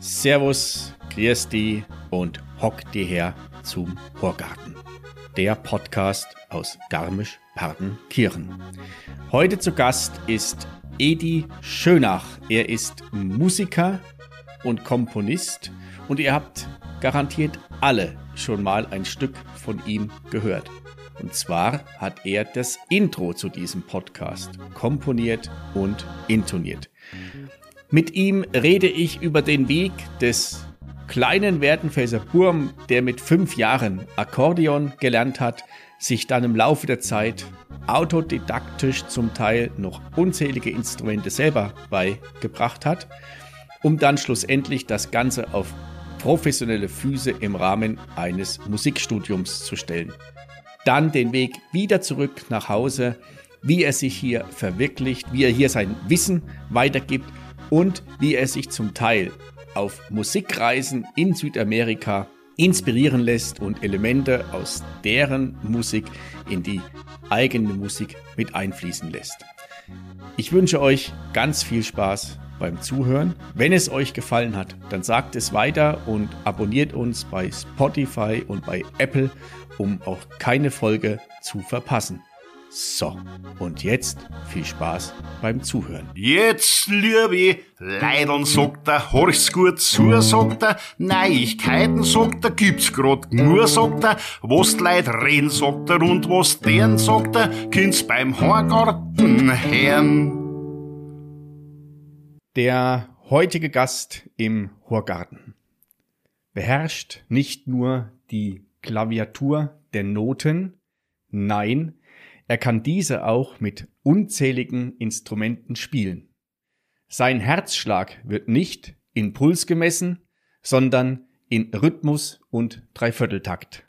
Servus, grüß die und hock dir her zum Horgarten. Der Podcast aus Garmisch-Partenkirchen. Heute zu Gast ist Edi Schönach. Er ist Musiker und Komponist und ihr habt garantiert alle schon mal ein Stück von ihm gehört. Und zwar hat er das Intro zu diesem Podcast komponiert und intoniert. Mit ihm rede ich über den Weg des kleinen Werdenfelser Burm, der mit fünf Jahren Akkordeon gelernt hat, sich dann im Laufe der Zeit autodidaktisch zum Teil noch unzählige Instrumente selber beigebracht hat, um dann schlussendlich das Ganze auf professionelle Füße im Rahmen eines Musikstudiums zu stellen. Dann den Weg wieder zurück nach Hause, wie er sich hier verwirklicht, wie er hier sein Wissen weitergibt und wie er sich zum Teil auf Musikreisen in Südamerika inspirieren lässt und Elemente aus deren Musik in die eigene Musik mit einfließen lässt. Ich wünsche euch ganz viel Spaß beim Zuhören. Wenn es euch gefallen hat, dann sagt es weiter und abonniert uns bei Spotify und bei Apple, um auch keine Folge zu verpassen. So, und jetzt viel Spaß beim Zuhören. Jetzt, liebe Leidern, sagt er, horch's gut zu, sagt er, Neuigkeiten, sagt er, gibt's grad nur, sagt er, was die Leute reden, sagt er, und was deren, sagt er, kind's beim Horgarten hören. Der heutige Gast im Horgarten beherrscht nicht nur die Klaviatur der Noten, nein, er kann diese auch mit unzähligen Instrumenten spielen. Sein Herzschlag wird nicht in Puls gemessen, sondern in Rhythmus und Dreivierteltakt.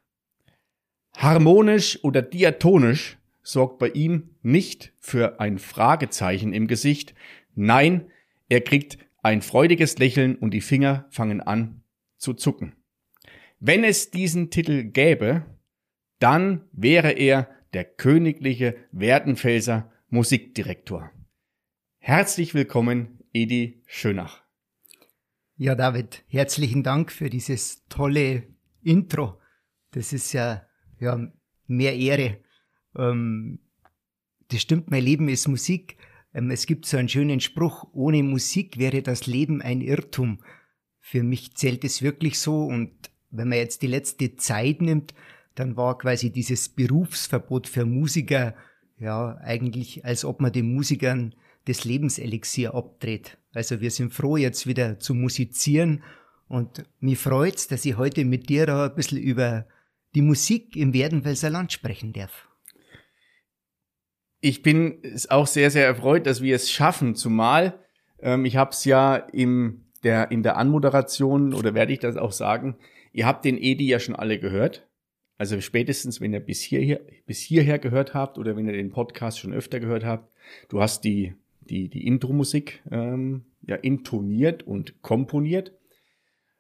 Harmonisch oder diatonisch sorgt bei ihm nicht für ein Fragezeichen im Gesicht, nein, er kriegt ein freudiges Lächeln und die Finger fangen an zu zucken. Wenn es diesen Titel gäbe, dann wäre er der königliche Werdenfelser Musikdirektor. Herzlich willkommen, Edi Schönach. Ja, David, herzlichen Dank für dieses tolle Intro. Das ist ja, ja mehr Ehre. Ähm, das stimmt, mein Leben ist Musik. Ähm, es gibt so einen schönen Spruch, ohne Musik wäre das Leben ein Irrtum. Für mich zählt es wirklich so und wenn man jetzt die letzte Zeit nimmt, dann war quasi dieses Berufsverbot für Musiker ja eigentlich, als ob man den Musikern das Lebenselixier abdreht. Also wir sind froh, jetzt wieder zu musizieren und mich freut's, dass ich heute mit dir da ein bisschen über die Musik im Werdenfelser Land sprechen darf. Ich bin auch sehr, sehr erfreut, dass wir es schaffen, zumal ähm, ich habe es ja im, der, in der Anmoderation, oder werde ich das auch sagen, ihr habt den Edi ja schon alle gehört. Also spätestens, wenn ihr bis hierher, bis hierher gehört habt oder wenn ihr den Podcast schon öfter gehört habt, du hast die, die, die Intro-Musik ähm, ja intoniert und komponiert.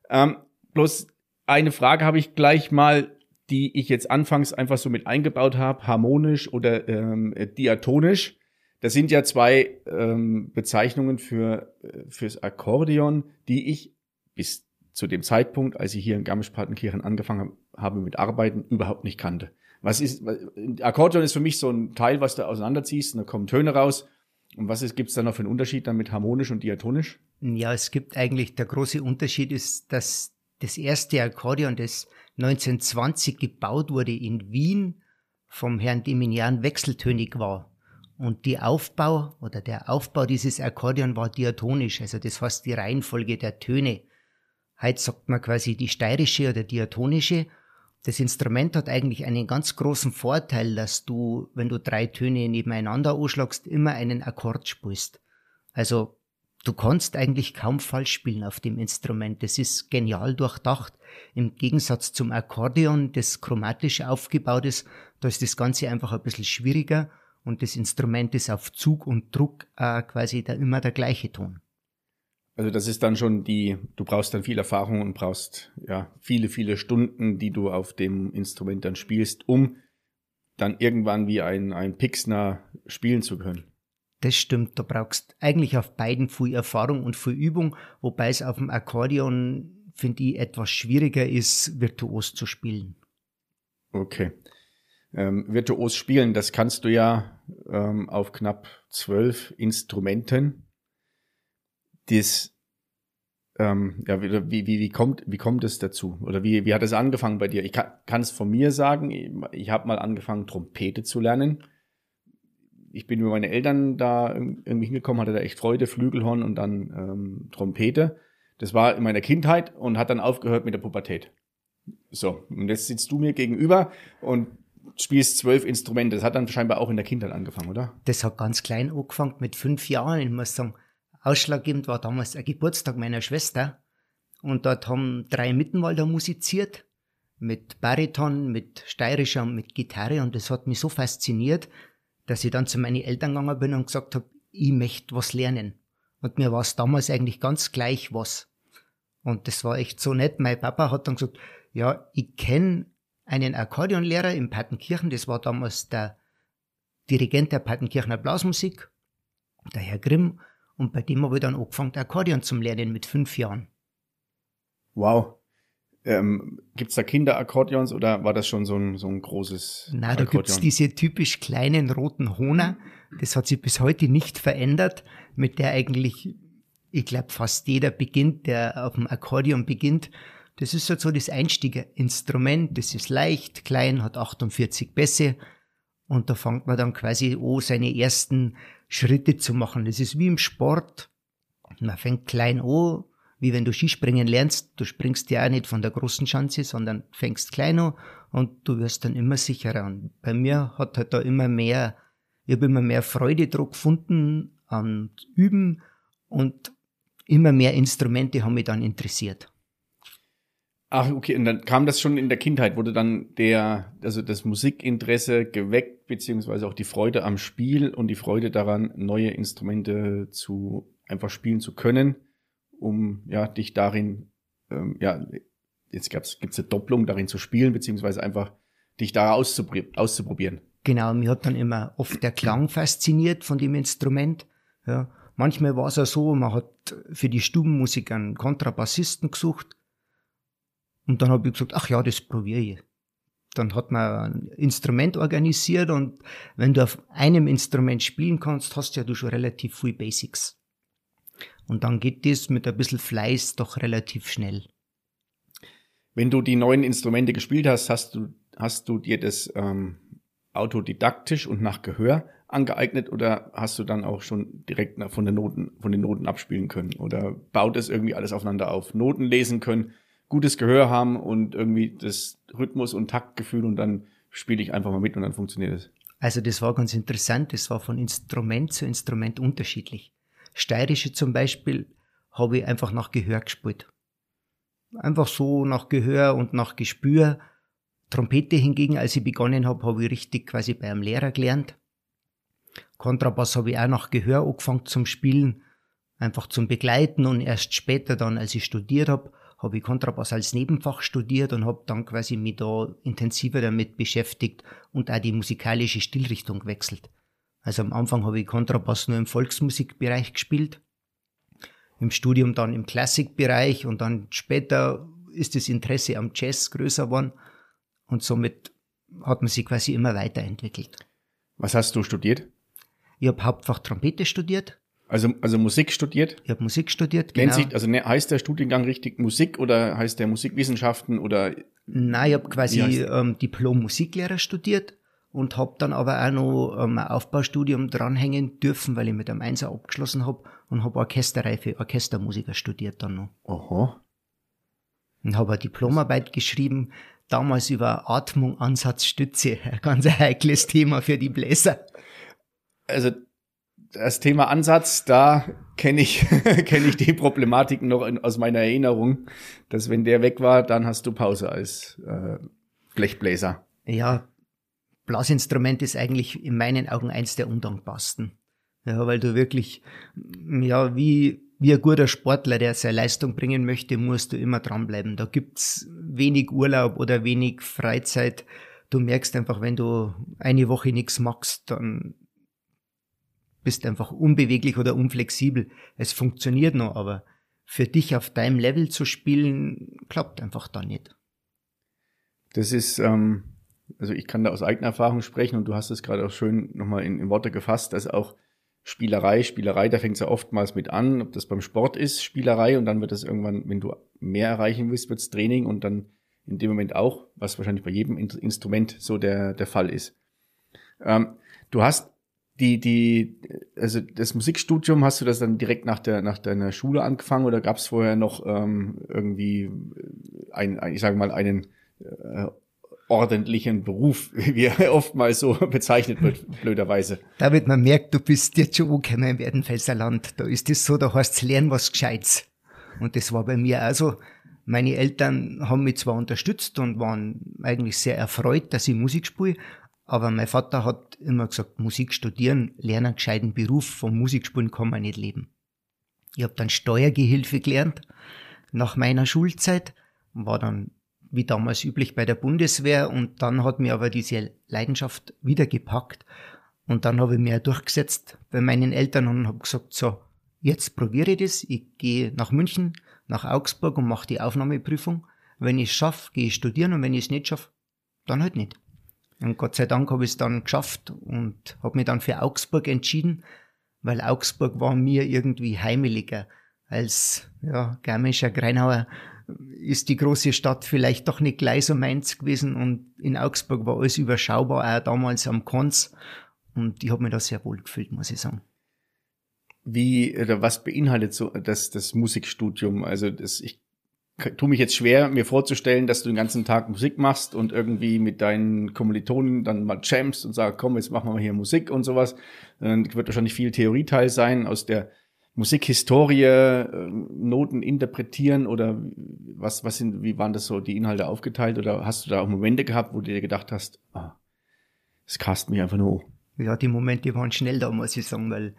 Ähm, bloß eine Frage habe ich gleich mal, die ich jetzt anfangs einfach so mit eingebaut habe, harmonisch oder ähm, diatonisch. Das sind ja zwei ähm, Bezeichnungen für äh, fürs Akkordeon, die ich bis zu dem Zeitpunkt, als ich hier in Garmisch-Partenkirchen angefangen habe mit Arbeiten, überhaupt nicht kannte. Was ist, Akkordeon ist für mich so ein Teil, was du auseinanderziehst und da kommen Töne raus. Und was gibt es da noch für einen Unterschied dann mit harmonisch und diatonisch? Ja, es gibt eigentlich, der große Unterschied ist, dass das erste Akkordeon, das 1920 gebaut wurde in Wien, vom Herrn Deminian wechseltönig war. Und die Aufbau oder der Aufbau dieses Akkordeon war diatonisch, also das heißt die Reihenfolge der Töne. Heute sagt man quasi die steirische oder diatonische. Das Instrument hat eigentlich einen ganz großen Vorteil, dass du, wenn du drei Töne nebeneinander anschlagst, immer einen Akkord spielst. Also du kannst eigentlich kaum falsch spielen auf dem Instrument. Das ist genial durchdacht. Im Gegensatz zum Akkordeon, das chromatisch aufgebaut ist, da ist das Ganze einfach ein bisschen schwieriger und das Instrument ist auf Zug und Druck äh, quasi da immer der gleiche Ton. Also das ist dann schon die, du brauchst dann viel Erfahrung und brauchst ja viele, viele Stunden, die du auf dem Instrument dann spielst, um dann irgendwann wie ein, ein Pixner spielen zu können. Das stimmt, da brauchst eigentlich auf beiden viel Erfahrung und viel Übung, wobei es auf dem Akkordeon, finde ich, etwas schwieriger ist, virtuos zu spielen. Okay. Ähm, virtuos spielen, das kannst du ja ähm, auf knapp zwölf Instrumenten. Das, ähm, ja, wie, wie, wie, kommt, wie kommt es dazu? Oder wie, wie hat es angefangen bei dir? Ich kann es von mir sagen, ich, ich habe mal angefangen, Trompete zu lernen. Ich bin mit meinen Eltern da irgendwie hingekommen, hatte da echt Freude, Flügelhorn und dann ähm, Trompete. Das war in meiner Kindheit und hat dann aufgehört mit der Pubertät. So, und jetzt sitzt du mir gegenüber und spielst zwölf Instrumente. Das hat dann scheinbar auch in der Kindheit angefangen, oder? Das hat ganz klein angefangen, mit fünf Jahren. Ich muss sagen, ausschlaggebend war damals der Geburtstag meiner Schwester. Und dort haben drei Mittenwalder musiziert. Mit Bariton, mit steirischer und mit Gitarre. Und das hat mich so fasziniert, dass ich dann zu meinen Eltern gegangen bin und gesagt habe, ich möchte was lernen. Und mir war es damals eigentlich ganz gleich was. Und das war echt so nett. Mein Papa hat dann gesagt, ja, ich kenne einen Akkordeonlehrer in Pattenkirchen, das war damals der Dirigent der Pattenkirchener Blasmusik, der Herr Grimm, und bei dem habe ich dann angefangen, Akkordeon zu lernen mit fünf Jahren. Wow. Ähm, Gibt da Kinderakkordeons oder war das schon so ein, so ein großes Nein, da gibt's diese typisch kleinen roten Honer. Das hat sich bis heute nicht verändert, mit der eigentlich, ich glaube, fast jeder beginnt, der auf dem Akkordeon beginnt. Das ist halt so das Einstiegerinstrument. Das ist leicht, klein, hat 48 Bässe. Und da fängt man dann quasi an, seine ersten Schritte zu machen. Das ist wie im Sport. Man fängt klein an, wie wenn du Skispringen lernst. Du springst ja auch nicht von der großen Schanze, sondern fängst klein an und du wirst dann immer sicherer. Und bei mir hat halt da immer mehr, ich habe immer mehr Freude drauf gefunden an Üben und immer mehr Instrumente haben mich dann interessiert. Ach, okay, und dann kam das schon in der Kindheit, wurde dann der, also das Musikinteresse geweckt, beziehungsweise auch die Freude am Spiel und die Freude daran, neue Instrumente zu einfach spielen zu können, um ja dich darin, ähm, ja, jetzt gab's, gibt's eine Doppelung, darin zu spielen, beziehungsweise einfach dich da auszuprobieren. Genau, mir hat dann immer oft der Klang fasziniert von dem Instrument. Ja. Manchmal war es ja so, man hat für die Stubenmusik einen Kontrabassisten gesucht und dann habe ich gesagt, ach ja, das probiere ich. Dann hat man ein Instrument organisiert und wenn du auf einem Instrument spielen kannst, hast ja du schon relativ viel Basics. Und dann geht das mit ein bisschen Fleiß doch relativ schnell. Wenn du die neuen Instrumente gespielt hast, hast du, hast du dir das ähm, autodidaktisch und nach Gehör angeeignet oder hast du dann auch schon direkt von den Noten, von den Noten abspielen können? Oder baut es irgendwie alles aufeinander auf? Noten lesen können, gutes Gehör haben und irgendwie das Rhythmus und Taktgefühl und dann spiele ich einfach mal mit und dann funktioniert es. Also das war ganz interessant, das war von Instrument zu Instrument unterschiedlich. Steirische zum Beispiel habe ich einfach nach Gehör gespielt. Einfach so nach Gehör und nach Gespür. Trompete hingegen, als ich begonnen habe, habe ich richtig quasi bei einem Lehrer gelernt. Kontrabass habe ich auch nach Gehör angefangen zum Spielen, einfach zum Begleiten und erst später dann, als ich studiert habe, habe ich Kontrabass als Nebenfach studiert und habe dann quasi mich da intensiver damit beschäftigt und auch die musikalische Stilrichtung gewechselt. Also am Anfang habe ich Kontrabass nur im Volksmusikbereich gespielt, im Studium dann im Klassikbereich und dann später ist das Interesse am Jazz größer geworden und somit hat man sich quasi immer weiterentwickelt. Was hast du studiert? Ich habe Hauptfach Trompete studiert also, also Musik studiert? Ich habe Musik studiert, genau. Nennt sich, also ne, heißt der Studiengang richtig Musik oder heißt der Musikwissenschaften oder? Nein, ich habe quasi ähm, Diplom-Musiklehrer studiert und habe dann aber auch noch ähm, ein Aufbaustudium dranhängen dürfen, weil ich mit einem Einser abgeschlossen habe und habe Orchesterreife Orchestermusiker studiert dann noch. Aha. Und habe eine Diplomarbeit geschrieben, damals über Atmung, Ansatz, Stütze. Ein ganz heikles Thema für die Bläser. Also das Thema Ansatz, da kenne ich, kenne ich die Problematiken noch in, aus meiner Erinnerung, dass wenn der weg war, dann hast du Pause als äh, Blechbläser. Ja, Blasinstrument ist eigentlich in meinen Augen eins der undankbarsten. Ja, weil du wirklich, ja, wie, wie ein guter Sportler, der seine Leistung bringen möchte, musst du immer dranbleiben. Da gibt's wenig Urlaub oder wenig Freizeit. Du merkst einfach, wenn du eine Woche nichts machst, dann bist einfach unbeweglich oder unflexibel. Es funktioniert noch, aber für dich auf deinem Level zu spielen, klappt einfach da nicht. Das ist, ähm, also ich kann da aus eigener Erfahrung sprechen und du hast es gerade auch schön nochmal in, in Worte gefasst, dass auch Spielerei, Spielerei, da fängt es ja oftmals mit an, ob das beim Sport ist, Spielerei und dann wird es irgendwann, wenn du mehr erreichen willst, wird es Training und dann in dem Moment auch, was wahrscheinlich bei jedem Instrument so der, der Fall ist. Ähm, du hast die, die, also das Musikstudium, hast du das dann direkt nach der, nach deiner Schule angefangen oder gab es vorher noch ähm, irgendwie ein, ein, ich sage mal, einen äh, ordentlichen Beruf, wie er oftmals so bezeichnet wird, blöderweise. David, man merkt, du bist jetzt schon angekommen im Werdenfelser Land. Da ist es so, da heißt lernen was Gescheites. Und das war bei mir also. Meine Eltern haben mich zwar unterstützt und waren eigentlich sehr erfreut, dass ich Musik spiele, aber mein Vater hat immer gesagt, Musik studieren, lernen einen gescheiten Beruf, vom Musikspielen kann man nicht leben. Ich habe dann Steuergehilfe gelernt nach meiner Schulzeit, war dann wie damals üblich bei der Bundeswehr und dann hat mir aber diese Leidenschaft wieder gepackt und dann habe ich mir durchgesetzt bei meinen Eltern und habe gesagt, so, jetzt probiere ich das, ich gehe nach München, nach Augsburg und mache die Aufnahmeprüfung. Wenn ich es schaffe, gehe ich studieren und wenn ich es nicht schaffe, dann halt nicht. Und Gott sei Dank habe ich es dann geschafft und habe mich dann für Augsburg entschieden, weil Augsburg war mir irgendwie heimeliger als ja, Garmischer Greinauer ist die große Stadt vielleicht doch nicht gleich so meins gewesen und in Augsburg war alles überschaubar, auch damals am Konz und ich habe mich da sehr wohl gefühlt, muss ich sagen. Wie oder was beinhaltet so das, das Musikstudium? Also das, ich tue mich jetzt schwer, mir vorzustellen, dass du den ganzen Tag Musik machst und irgendwie mit deinen Kommilitonen dann mal jamst und sagst, komm, jetzt machen wir mal hier Musik und sowas. Dann wird wahrscheinlich viel Theorieteil sein aus der Musikhistorie, äh, Noten interpretieren oder was, was sind, wie waren das so die Inhalte aufgeteilt oder hast du da auch Momente gehabt, wo du dir gedacht hast, ah, das cast mich einfach nur. Ja, die Momente waren schnell da, muss ich sagen, weil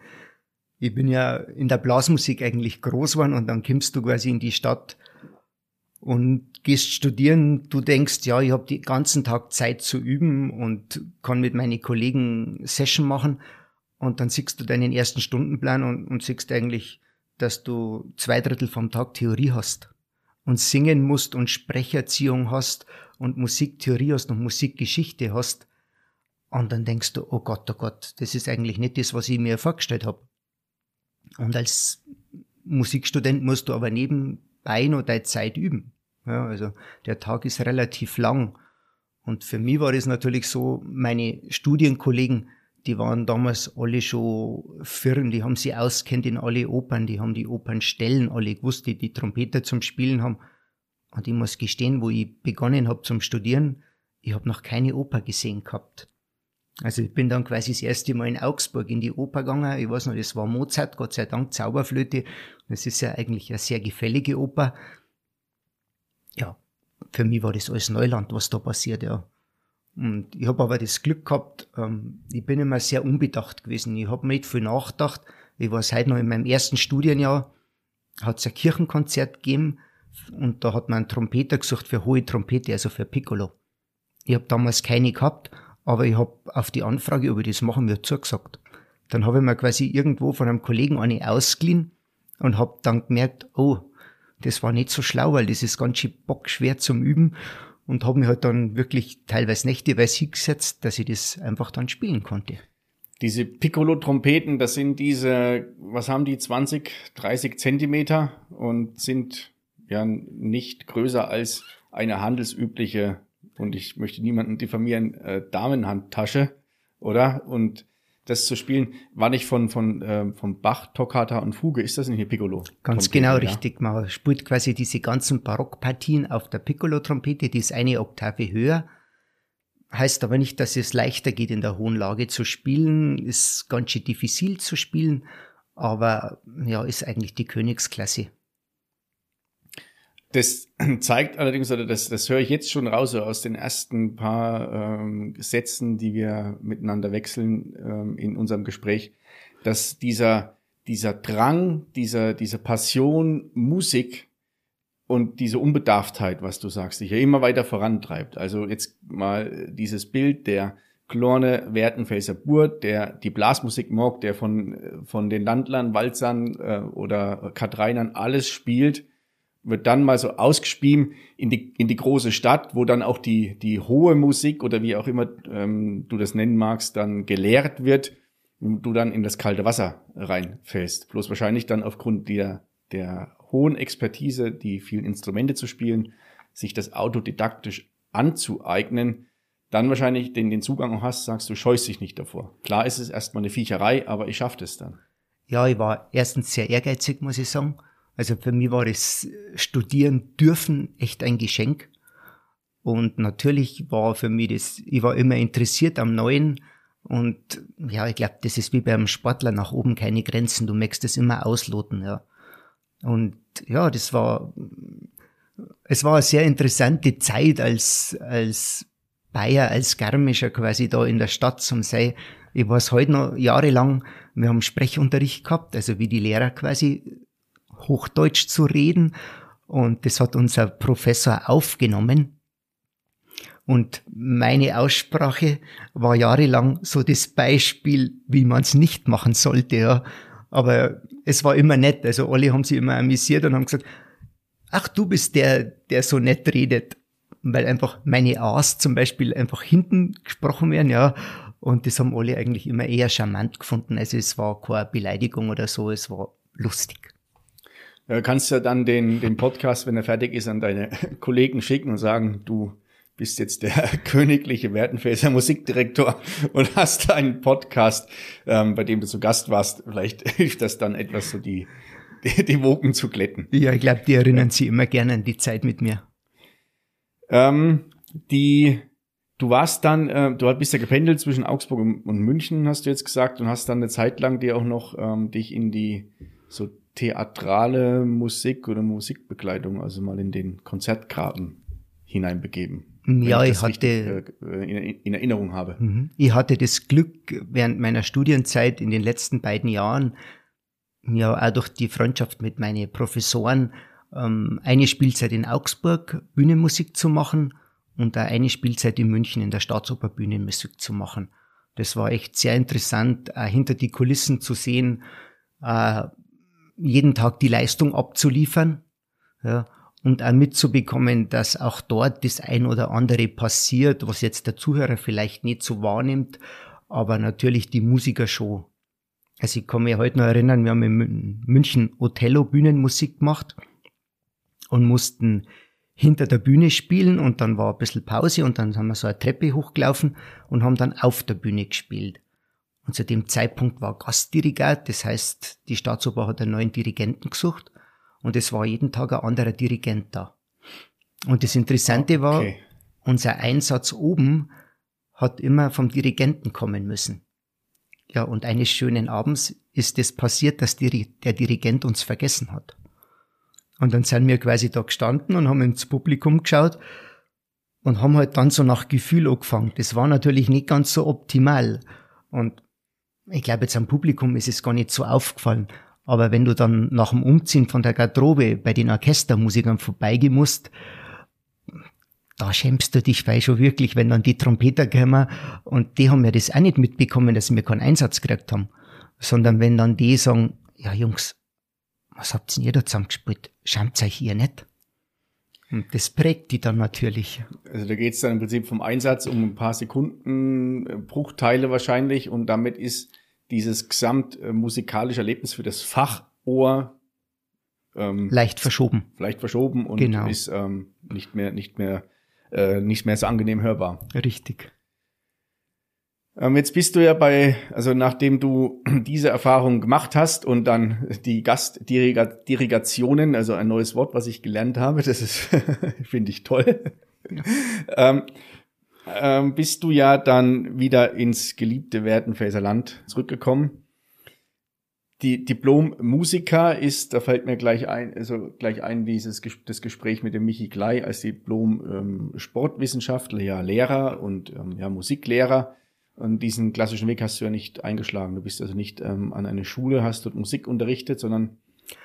ich bin ja in der Blasmusik eigentlich groß geworden und dann kommst du quasi in die Stadt und gehst studieren, du denkst, ja, ich habe den ganzen Tag Zeit zu üben und kann mit meinen Kollegen Session machen. Und dann siehst du deinen ersten Stundenplan und, und siehst eigentlich, dass du zwei Drittel vom Tag Theorie hast und singen musst und Sprecherziehung hast und Musiktheorie hast und Musikgeschichte hast. Und dann denkst du, oh Gott, oh Gott, das ist eigentlich nicht das, was ich mir vorgestellt habe. Und als Musikstudent musst du aber nebenbei noch deine Zeit üben. Ja, also der Tag ist relativ lang. Und für mich war das natürlich so, meine Studienkollegen, die waren damals alle schon Firmen, die haben sie auskennt in alle Opern, die haben die Opernstellen alle gewusst, die die Trompeter zum Spielen haben. Und ich muss gestehen, wo ich begonnen habe zum Studieren, ich habe noch keine Oper gesehen gehabt. Also ich bin dann quasi das erste Mal in Augsburg in die Oper gegangen. Ich weiß noch, das war Mozart, Gott sei Dank, Zauberflöte. Das ist ja eigentlich eine sehr gefällige Oper ja, für mich war das alles Neuland, was da passiert, ja. Und ich habe aber das Glück gehabt, ähm, ich bin immer sehr unbedacht gewesen. Ich habe nicht viel nachgedacht. Ich war seit noch in meinem ersten Studienjahr, hat es ein Kirchenkonzert gegeben und da hat man einen Trompeter gesucht für hohe Trompete, also für Piccolo. Ich habe damals keine gehabt, aber ich habe auf die Anfrage, ob ich das machen würde, zugesagt. Dann habe ich mir quasi irgendwo von einem Kollegen eine ausgeliehen und habe dann gemerkt, oh, das war nicht so schlau, weil das ist ganz schön bockschwer zum Üben und habe mich halt dann wirklich teilweise nächteweise hingesetzt, dass ich das einfach dann spielen konnte. Diese Piccolo-Trompeten, das sind diese, was haben die, 20, 30 Zentimeter und sind ja nicht größer als eine handelsübliche, und ich möchte niemanden diffamieren, äh, Damenhandtasche, oder? Und das zu spielen, war nicht von, von, ähm, von Bach, Toccata und Fuge, ist das nicht eine Piccolo? Ganz genau ja? richtig. Man spielt quasi diese ganzen Barockpartien auf der Piccolo-Trompete, die ist eine Oktave höher. Heißt aber nicht, dass es leichter geht, in der hohen Lage zu spielen. Ist ganz schön diffizil zu spielen, aber ja, ist eigentlich die Königsklasse. Das zeigt allerdings, oder das, das höre ich jetzt schon raus, so aus den ersten paar ähm, Sätzen, die wir miteinander wechseln ähm, in unserem Gespräch, dass dieser dieser Drang, dieser, diese Passion, Musik und diese Unbedarftheit, was du sagst, dich ja immer weiter vorantreibt. Also jetzt mal dieses Bild der Klorne Wertenfelser Burt, der die Blasmusik mag, der von, von den Landlern, Walzern äh, oder Katreinern alles spielt, wird dann mal so ausgespielt in die, in die große Stadt, wo dann auch die, die hohe Musik oder wie auch immer ähm, du das nennen magst, dann gelehrt wird und du dann in das kalte Wasser reinfällst. Bloß wahrscheinlich dann aufgrund der, der hohen Expertise, die vielen Instrumente zu spielen, sich das autodidaktisch anzueignen, dann wahrscheinlich den, den Zugang hast, sagst du, scheust dich nicht davor. Klar ist es erstmal eine Viecherei, aber ich schaffe das dann. Ja, ich war erstens sehr ehrgeizig, muss ich sagen. Also für mich war das Studieren dürfen echt ein Geschenk. Und natürlich war für mich das, ich war immer interessiert am Neuen. Und ja, ich glaube, das ist wie beim Sportler nach oben keine Grenzen. Du möchtest das immer ausloten, ja. Und ja, das war, es war eine sehr interessante Zeit als, als Bayer als Garmischer quasi da in der Stadt zum sei. Ich weiß heute noch jahrelang, wir haben Sprechunterricht gehabt, also wie die Lehrer quasi Hochdeutsch zu reden. Und das hat unser Professor aufgenommen. Und meine Aussprache war jahrelang so das Beispiel, wie man es nicht machen sollte. Ja. Aber es war immer nett. Also alle haben sich immer amüsiert und haben gesagt, ach, du bist der, der so nett redet weil einfach meine A's zum Beispiel einfach hinten gesprochen werden, ja. Und das haben alle eigentlich immer eher charmant gefunden. Also es war keine Beleidigung oder so, es war lustig. Du kannst ja dann den, den Podcast, wenn er fertig ist, an deine Kollegen schicken und sagen, du bist jetzt der königliche Wertenfelser Musikdirektor und hast einen Podcast, ähm, bei dem du zu Gast warst. Vielleicht hilft das dann etwas, so die, die, die Wogen zu glätten. Ja, ich glaube, die erinnern sich immer gerne an die Zeit mit mir. Ähm, die, du warst dann, äh, du bist ja gependelt zwischen Augsburg und, München, hast du jetzt gesagt, und hast dann eine Zeit lang dir auch noch ähm, dich in die so theatrale Musik oder Musikbegleitung, also mal in den Konzertgraben hineinbegeben. Ja, ich, ich hatte richtig, äh, in, in, Erinnerung habe. Mhm. Ich hatte das Glück während meiner Studienzeit in den letzten beiden Jahren, ja auch durch die Freundschaft mit meinen Professoren, ähm, eine Spielzeit in Augsburg Bühnenmusik zu machen und auch eine Spielzeit in München in der Staatsoper Bühnenmusik zu machen. Das war echt sehr interessant, hinter die Kulissen zu sehen, äh, jeden Tag die Leistung abzuliefern ja, und auch mitzubekommen, dass auch dort das ein oder andere passiert, was jetzt der Zuhörer vielleicht nicht so wahrnimmt, aber natürlich die Musiker schon. Also ich kann mich heute noch erinnern, wir haben in München Othello Bühnenmusik gemacht und mussten hinter der Bühne spielen und dann war ein bisschen Pause und dann haben wir so eine Treppe hochgelaufen und haben dann auf der Bühne gespielt. Und zu dem Zeitpunkt war Gastdirigat, das heißt, die Staatsoper hat einen neuen Dirigenten gesucht und es war jeden Tag ein anderer Dirigent da. Und das Interessante war, unser Einsatz oben hat immer vom Dirigenten kommen müssen. Ja, und eines schönen Abends ist es passiert, dass der Dirigent uns vergessen hat. Und dann sind wir quasi da gestanden und haben ins Publikum geschaut und haben halt dann so nach Gefühl angefangen. Das war natürlich nicht ganz so optimal. Und ich glaube, jetzt am Publikum ist es gar nicht so aufgefallen. Aber wenn du dann nach dem Umziehen von der Garderobe bei den Orchestermusikern vorbeigemusst, da schämst du dich weil schon wirklich, wenn dann die Trompeter kommen und die haben ja das auch nicht mitbekommen, dass wir keinen Einsatz gekriegt haben. Sondern wenn dann die sagen, ja Jungs, was habt ihr da zusammengespielt? Schämt euch ihr nicht? Und das prägt die dann natürlich. Also da geht es dann im Prinzip vom Einsatz um ein paar Sekunden, äh, Bruchteile wahrscheinlich und damit ist dieses gesamtmusikalische Erlebnis für das Fachohr ähm, leicht verschoben. Leicht verschoben und genau. ist ähm, nicht mehr, nicht mehr, äh, nicht mehr so angenehm hörbar. Richtig. Ähm, jetzt bist du ja bei, also nachdem du diese Erfahrung gemacht hast und dann die Gastdirigationen, also ein neues Wort, was ich gelernt habe, das ist, finde ich toll. Ja. ähm, ähm, bist du ja dann wieder ins geliebte Werdenfelser Land zurückgekommen. Die Diplom-Musiker ist, da fällt mir gleich ein, also gleich ein dieses das Gespräch mit dem Michi Glei als Diplom-Sportwissenschaftler, ja Lehrer und ähm, ja Musiklehrer Und diesen klassischen Weg hast du ja nicht eingeschlagen. Du bist also nicht ähm, an eine Schule, hast dort Musik unterrichtet, sondern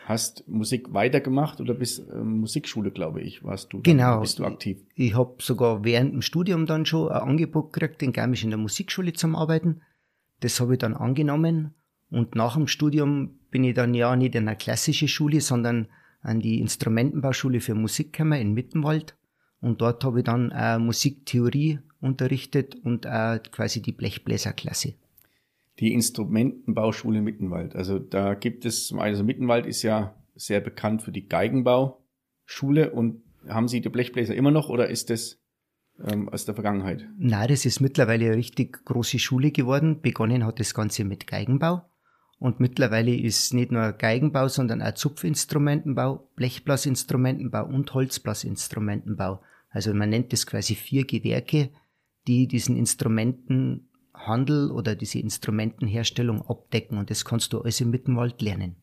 hast Musik weitergemacht oder bist ähm, Musikschule, glaube ich, warst du. Genau. Bist du aktiv? Ich, ich habe sogar während dem Studium dann schon ein Angebot gekriegt, in Garmisch in der Musikschule zum Arbeiten. Das habe ich dann angenommen und nach dem Studium bin ich dann ja nicht in einer klassischen Schule, sondern an die Instrumentenbauschule für Musikkammer in Mittenwald. Und dort habe ich dann äh, Musiktheorie unterrichtet und äh, quasi die Blechbläserklasse. Die Instrumentenbauschule Mittenwald. Also da gibt es, also Mittenwald ist ja sehr bekannt für die Geigenbauschule und haben Sie die Blechbläser immer noch oder ist das ähm, aus der Vergangenheit? Nein, das ist mittlerweile eine richtig große Schule geworden. Begonnen hat das Ganze mit Geigenbau. Und mittlerweile ist nicht nur Geigenbau, sondern auch Zupfinstrumentenbau, Blechblasinstrumentenbau und Holzblasinstrumentenbau. Also man nennt das quasi vier Gewerke, die diesen Instrumentenhandel oder diese Instrumentenherstellung abdecken. Und das kannst du alles im Mittenwald lernen.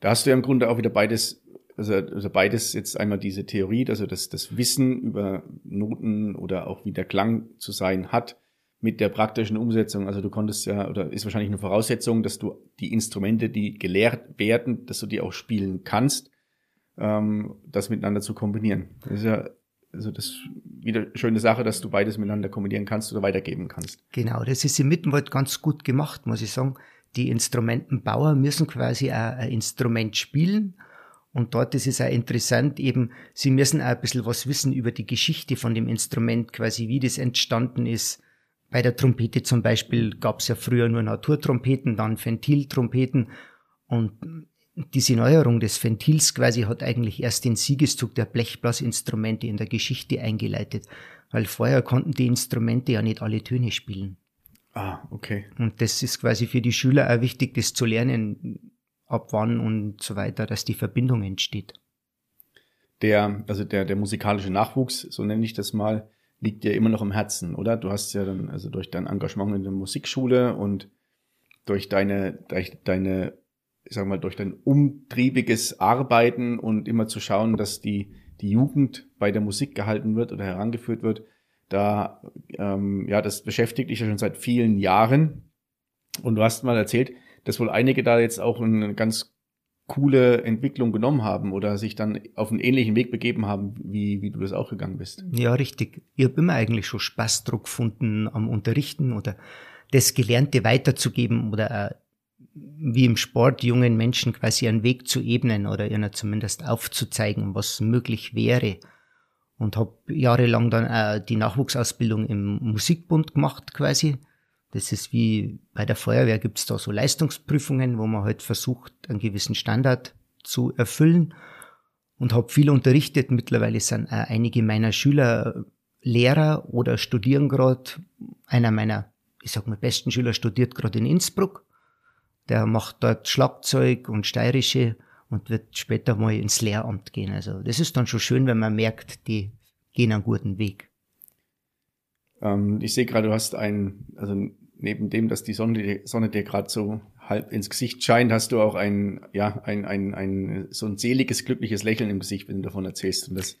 Da hast du ja im Grunde auch wieder beides, also, also beides jetzt einmal diese Theorie, also das, das Wissen über Noten oder auch wie der Klang zu sein hat, mit der praktischen Umsetzung. Also du konntest ja, oder ist wahrscheinlich eine Voraussetzung, dass du die Instrumente, die gelehrt werden, dass du die auch spielen kannst, ähm, das miteinander zu kombinieren. Das ist ja also das wieder schöne Sache, dass du beides miteinander kombinieren kannst oder weitergeben kannst. Genau, das ist im Mittenwald ganz gut gemacht, muss ich sagen. Die Instrumentenbauer müssen quasi ein Instrument spielen. Und dort ist es auch interessant, eben, sie müssen auch ein bisschen was wissen über die Geschichte von dem Instrument, quasi wie das entstanden ist, bei der Trompete zum Beispiel gab es ja früher nur Naturtrompeten, dann Ventiltrompeten und diese Neuerung des Ventils quasi hat eigentlich erst den Siegeszug der Blechblasinstrumente in der Geschichte eingeleitet, weil vorher konnten die Instrumente ja nicht alle Töne spielen. Ah, okay. Und das ist quasi für die Schüler auch wichtig, das zu lernen, ab wann und so weiter, dass die Verbindung entsteht. Der, also der, der musikalische Nachwuchs, so nenne ich das mal, liegt dir immer noch im Herzen, oder? Du hast ja dann, also durch dein Engagement in der Musikschule und durch deine, durch deine, ich sag mal, durch dein umtriebiges Arbeiten und immer zu schauen, dass die, die Jugend bei der Musik gehalten wird oder herangeführt wird, da, ähm, ja, das beschäftigt dich ja schon seit vielen Jahren. Und du hast mal erzählt, dass wohl einige da jetzt auch einen ganz coole Entwicklung genommen haben oder sich dann auf einen ähnlichen Weg begeben haben, wie, wie du das auch gegangen bist. Ja, richtig. Ich habe immer eigentlich schon Spaßdruck gefunden am Unterrichten oder das Gelernte weiterzugeben oder wie im Sport jungen Menschen quasi einen Weg zu ebnen oder ihnen zumindest aufzuzeigen, was möglich wäre. Und habe jahrelang dann auch die Nachwuchsausbildung im Musikbund gemacht quasi das ist wie bei der Feuerwehr gibt's da so Leistungsprüfungen, wo man halt versucht, einen gewissen Standard zu erfüllen und habe viel unterrichtet. Mittlerweile sind auch einige meiner Schüler Lehrer oder studieren gerade. Einer meiner, ich sag mal, besten Schüler studiert gerade in Innsbruck. Der macht dort Schlagzeug und Steirische und wird später mal ins Lehramt gehen. Also das ist dann schon schön, wenn man merkt, die gehen einen guten Weg. Ähm, ich sehe gerade, du hast ein, also neben dem, dass die Sonne, Sonne dir gerade so halb ins Gesicht scheint, hast du auch ein, ja, ein, ein, ein, so ein seliges, glückliches Lächeln im Gesicht, wenn du davon erzählst. Und das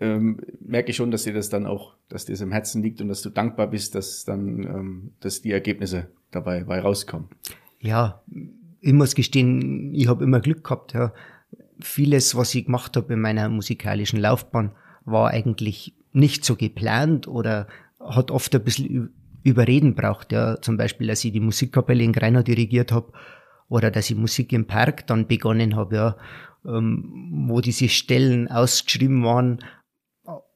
ähm, merke ich schon, dass dir das dann auch, dass dir das im Herzen liegt und dass du dankbar bist, dass dann, ähm, dass die Ergebnisse dabei, dabei rauskommen. Ja, ich muss gestehen, ich habe immer Glück gehabt. Ja. Vieles, was ich gemacht habe in meiner musikalischen Laufbahn, war eigentlich nicht so geplant oder hat oft ein bisschen Überreden braucht. Ja, zum Beispiel, dass ich die Musikkapelle in Greinau dirigiert habe oder dass ich Musik im Park dann begonnen habe, ja, ähm, wo diese Stellen ausgeschrieben waren,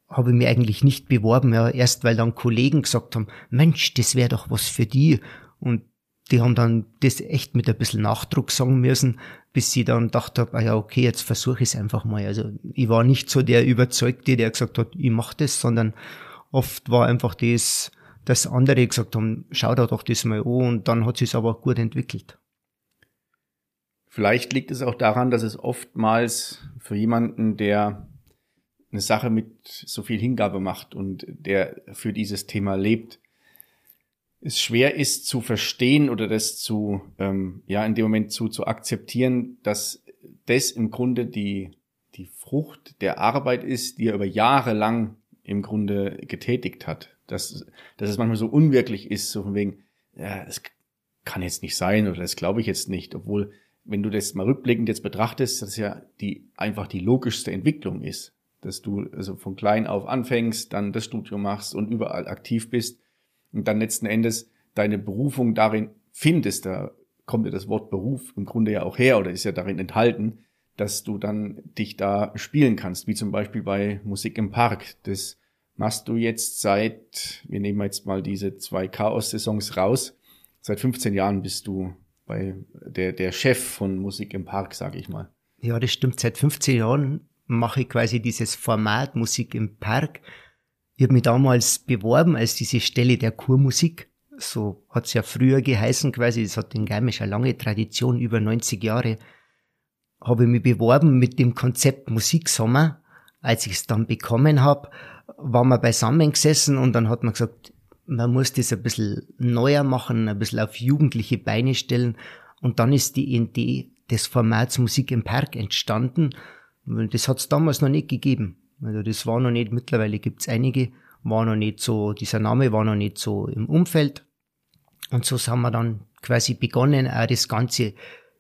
habe ich mir eigentlich nicht beworben, ja, erst weil dann Kollegen gesagt haben, Mensch, das wäre doch was für die. Und die haben dann das echt mit ein bisschen Nachdruck sagen müssen, bis sie dann gedacht habe, ah ja, okay, jetzt versuche ich es einfach mal. Also ich war nicht so der Überzeugte, der gesagt hat, ich mache das, sondern oft war einfach das, dass andere gesagt haben, schau da doch das mal an und dann hat sich aber gut entwickelt. Vielleicht liegt es auch daran, dass es oftmals für jemanden, der eine Sache mit so viel Hingabe macht und der für dieses Thema lebt, es schwer ist zu verstehen oder das zu, ähm, ja, in dem Moment zu, zu akzeptieren, dass das im Grunde die, die Frucht der Arbeit ist, die er über Jahre lang im Grunde getätigt hat. Dass, dass es manchmal so unwirklich ist, so von wegen, ja, es kann jetzt nicht sein oder das glaube ich jetzt nicht, obwohl, wenn du das mal rückblickend jetzt betrachtest, das ja die, einfach die logischste Entwicklung ist, dass du also von klein auf anfängst, dann das Studium machst und überall aktiv bist und dann letzten Endes deine Berufung darin findest, da kommt ja das Wort Beruf im Grunde ja auch her oder ist ja darin enthalten, dass du dann dich da spielen kannst, wie zum Beispiel bei Musik im Park. Das machst du jetzt seit, wir nehmen jetzt mal diese zwei Chaos-Saisons raus, seit 15 Jahren bist du bei der, der Chef von Musik im Park, sage ich mal. Ja, das stimmt. Seit 15 Jahren mache ich quasi dieses Format Musik im Park. Ich habe mich damals beworben als diese Stelle der Kurmusik. So hat's ja früher geheißen quasi. Das hat in Garmisch eine lange Tradition, über 90 Jahre. Habe ich mich beworben mit dem Konzept Musiksommer. Als ich es dann bekommen habe, waren wir beisammen gesessen und dann hat man gesagt, man muss das ein bisschen neuer machen, ein bisschen auf jugendliche Beine stellen. Und dann ist die Idee des Formats Musik im Park entstanden. Das hat es damals noch nicht gegeben. Also das war noch nicht, mittlerweile gibt es einige, war noch nicht so, dieser Name war noch nicht so im Umfeld. Und so haben wir dann quasi begonnen, auch das Ganze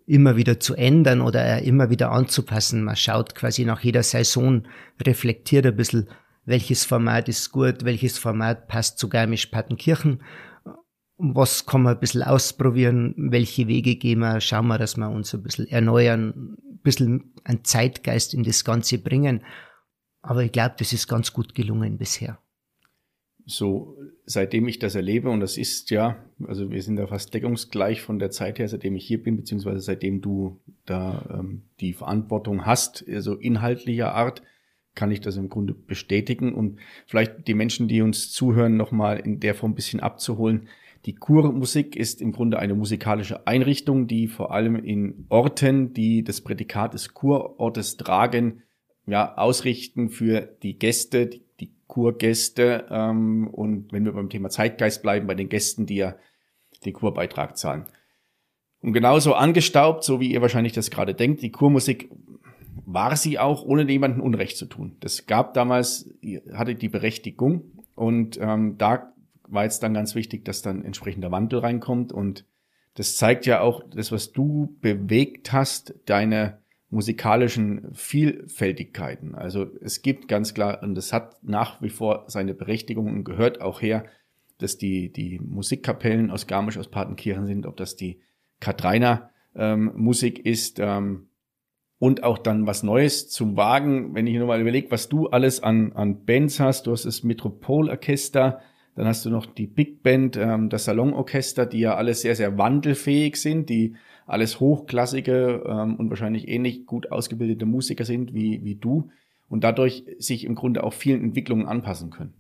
immer wieder zu ändern oder immer wieder anzupassen. Man schaut quasi nach jeder Saison, reflektiert ein bisschen, welches Format ist gut, welches Format passt zu Garmisch-Partenkirchen, was kann man ein bisschen ausprobieren, welche Wege gehen wir, schauen wir, dass wir uns ein bisschen erneuern, ein bisschen einen Zeitgeist in das Ganze bringen. Aber ich glaube, das ist ganz gut gelungen bisher. So, seitdem ich das erlebe, und das ist ja, also wir sind da fast deckungsgleich von der Zeit her, seitdem ich hier bin, beziehungsweise seitdem du da ähm, die Verantwortung hast, also inhaltlicher Art, kann ich das im Grunde bestätigen und vielleicht die Menschen, die uns zuhören, nochmal in der Form ein bisschen abzuholen. Die Kurmusik ist im Grunde eine musikalische Einrichtung, die vor allem in Orten, die das Prädikat des Kurortes tragen, ja, ausrichten für die Gäste, die, Kurgäste ähm, und wenn wir beim Thema Zeitgeist bleiben, bei den Gästen, die ja den Kurbeitrag zahlen. Und genauso angestaubt, so wie ihr wahrscheinlich das gerade denkt, die Kurmusik war sie auch, ohne jemanden Unrecht zu tun. Das gab damals, hatte die Berechtigung und ähm, da war jetzt dann ganz wichtig, dass dann entsprechender Wandel reinkommt und das zeigt ja auch das, was du bewegt hast, deine musikalischen Vielfältigkeiten. Also es gibt ganz klar, und das hat nach wie vor seine Berechtigung und gehört auch her, dass die, die Musikkapellen aus Garmisch, aus Partenkirchen sind, ob das die Katrainer ähm, Musik ist, ähm, und auch dann was Neues zum Wagen. Wenn ich nur mal überlege, was du alles an, an Bands hast, du hast das Metropolorchester, dann hast du noch die Big Band, ähm, das Salonorchester, die ja alles sehr, sehr wandelfähig sind, die alles hochklassige ähm, und wahrscheinlich ähnlich gut ausgebildete Musiker sind wie, wie du und dadurch sich im Grunde auch vielen Entwicklungen anpassen können.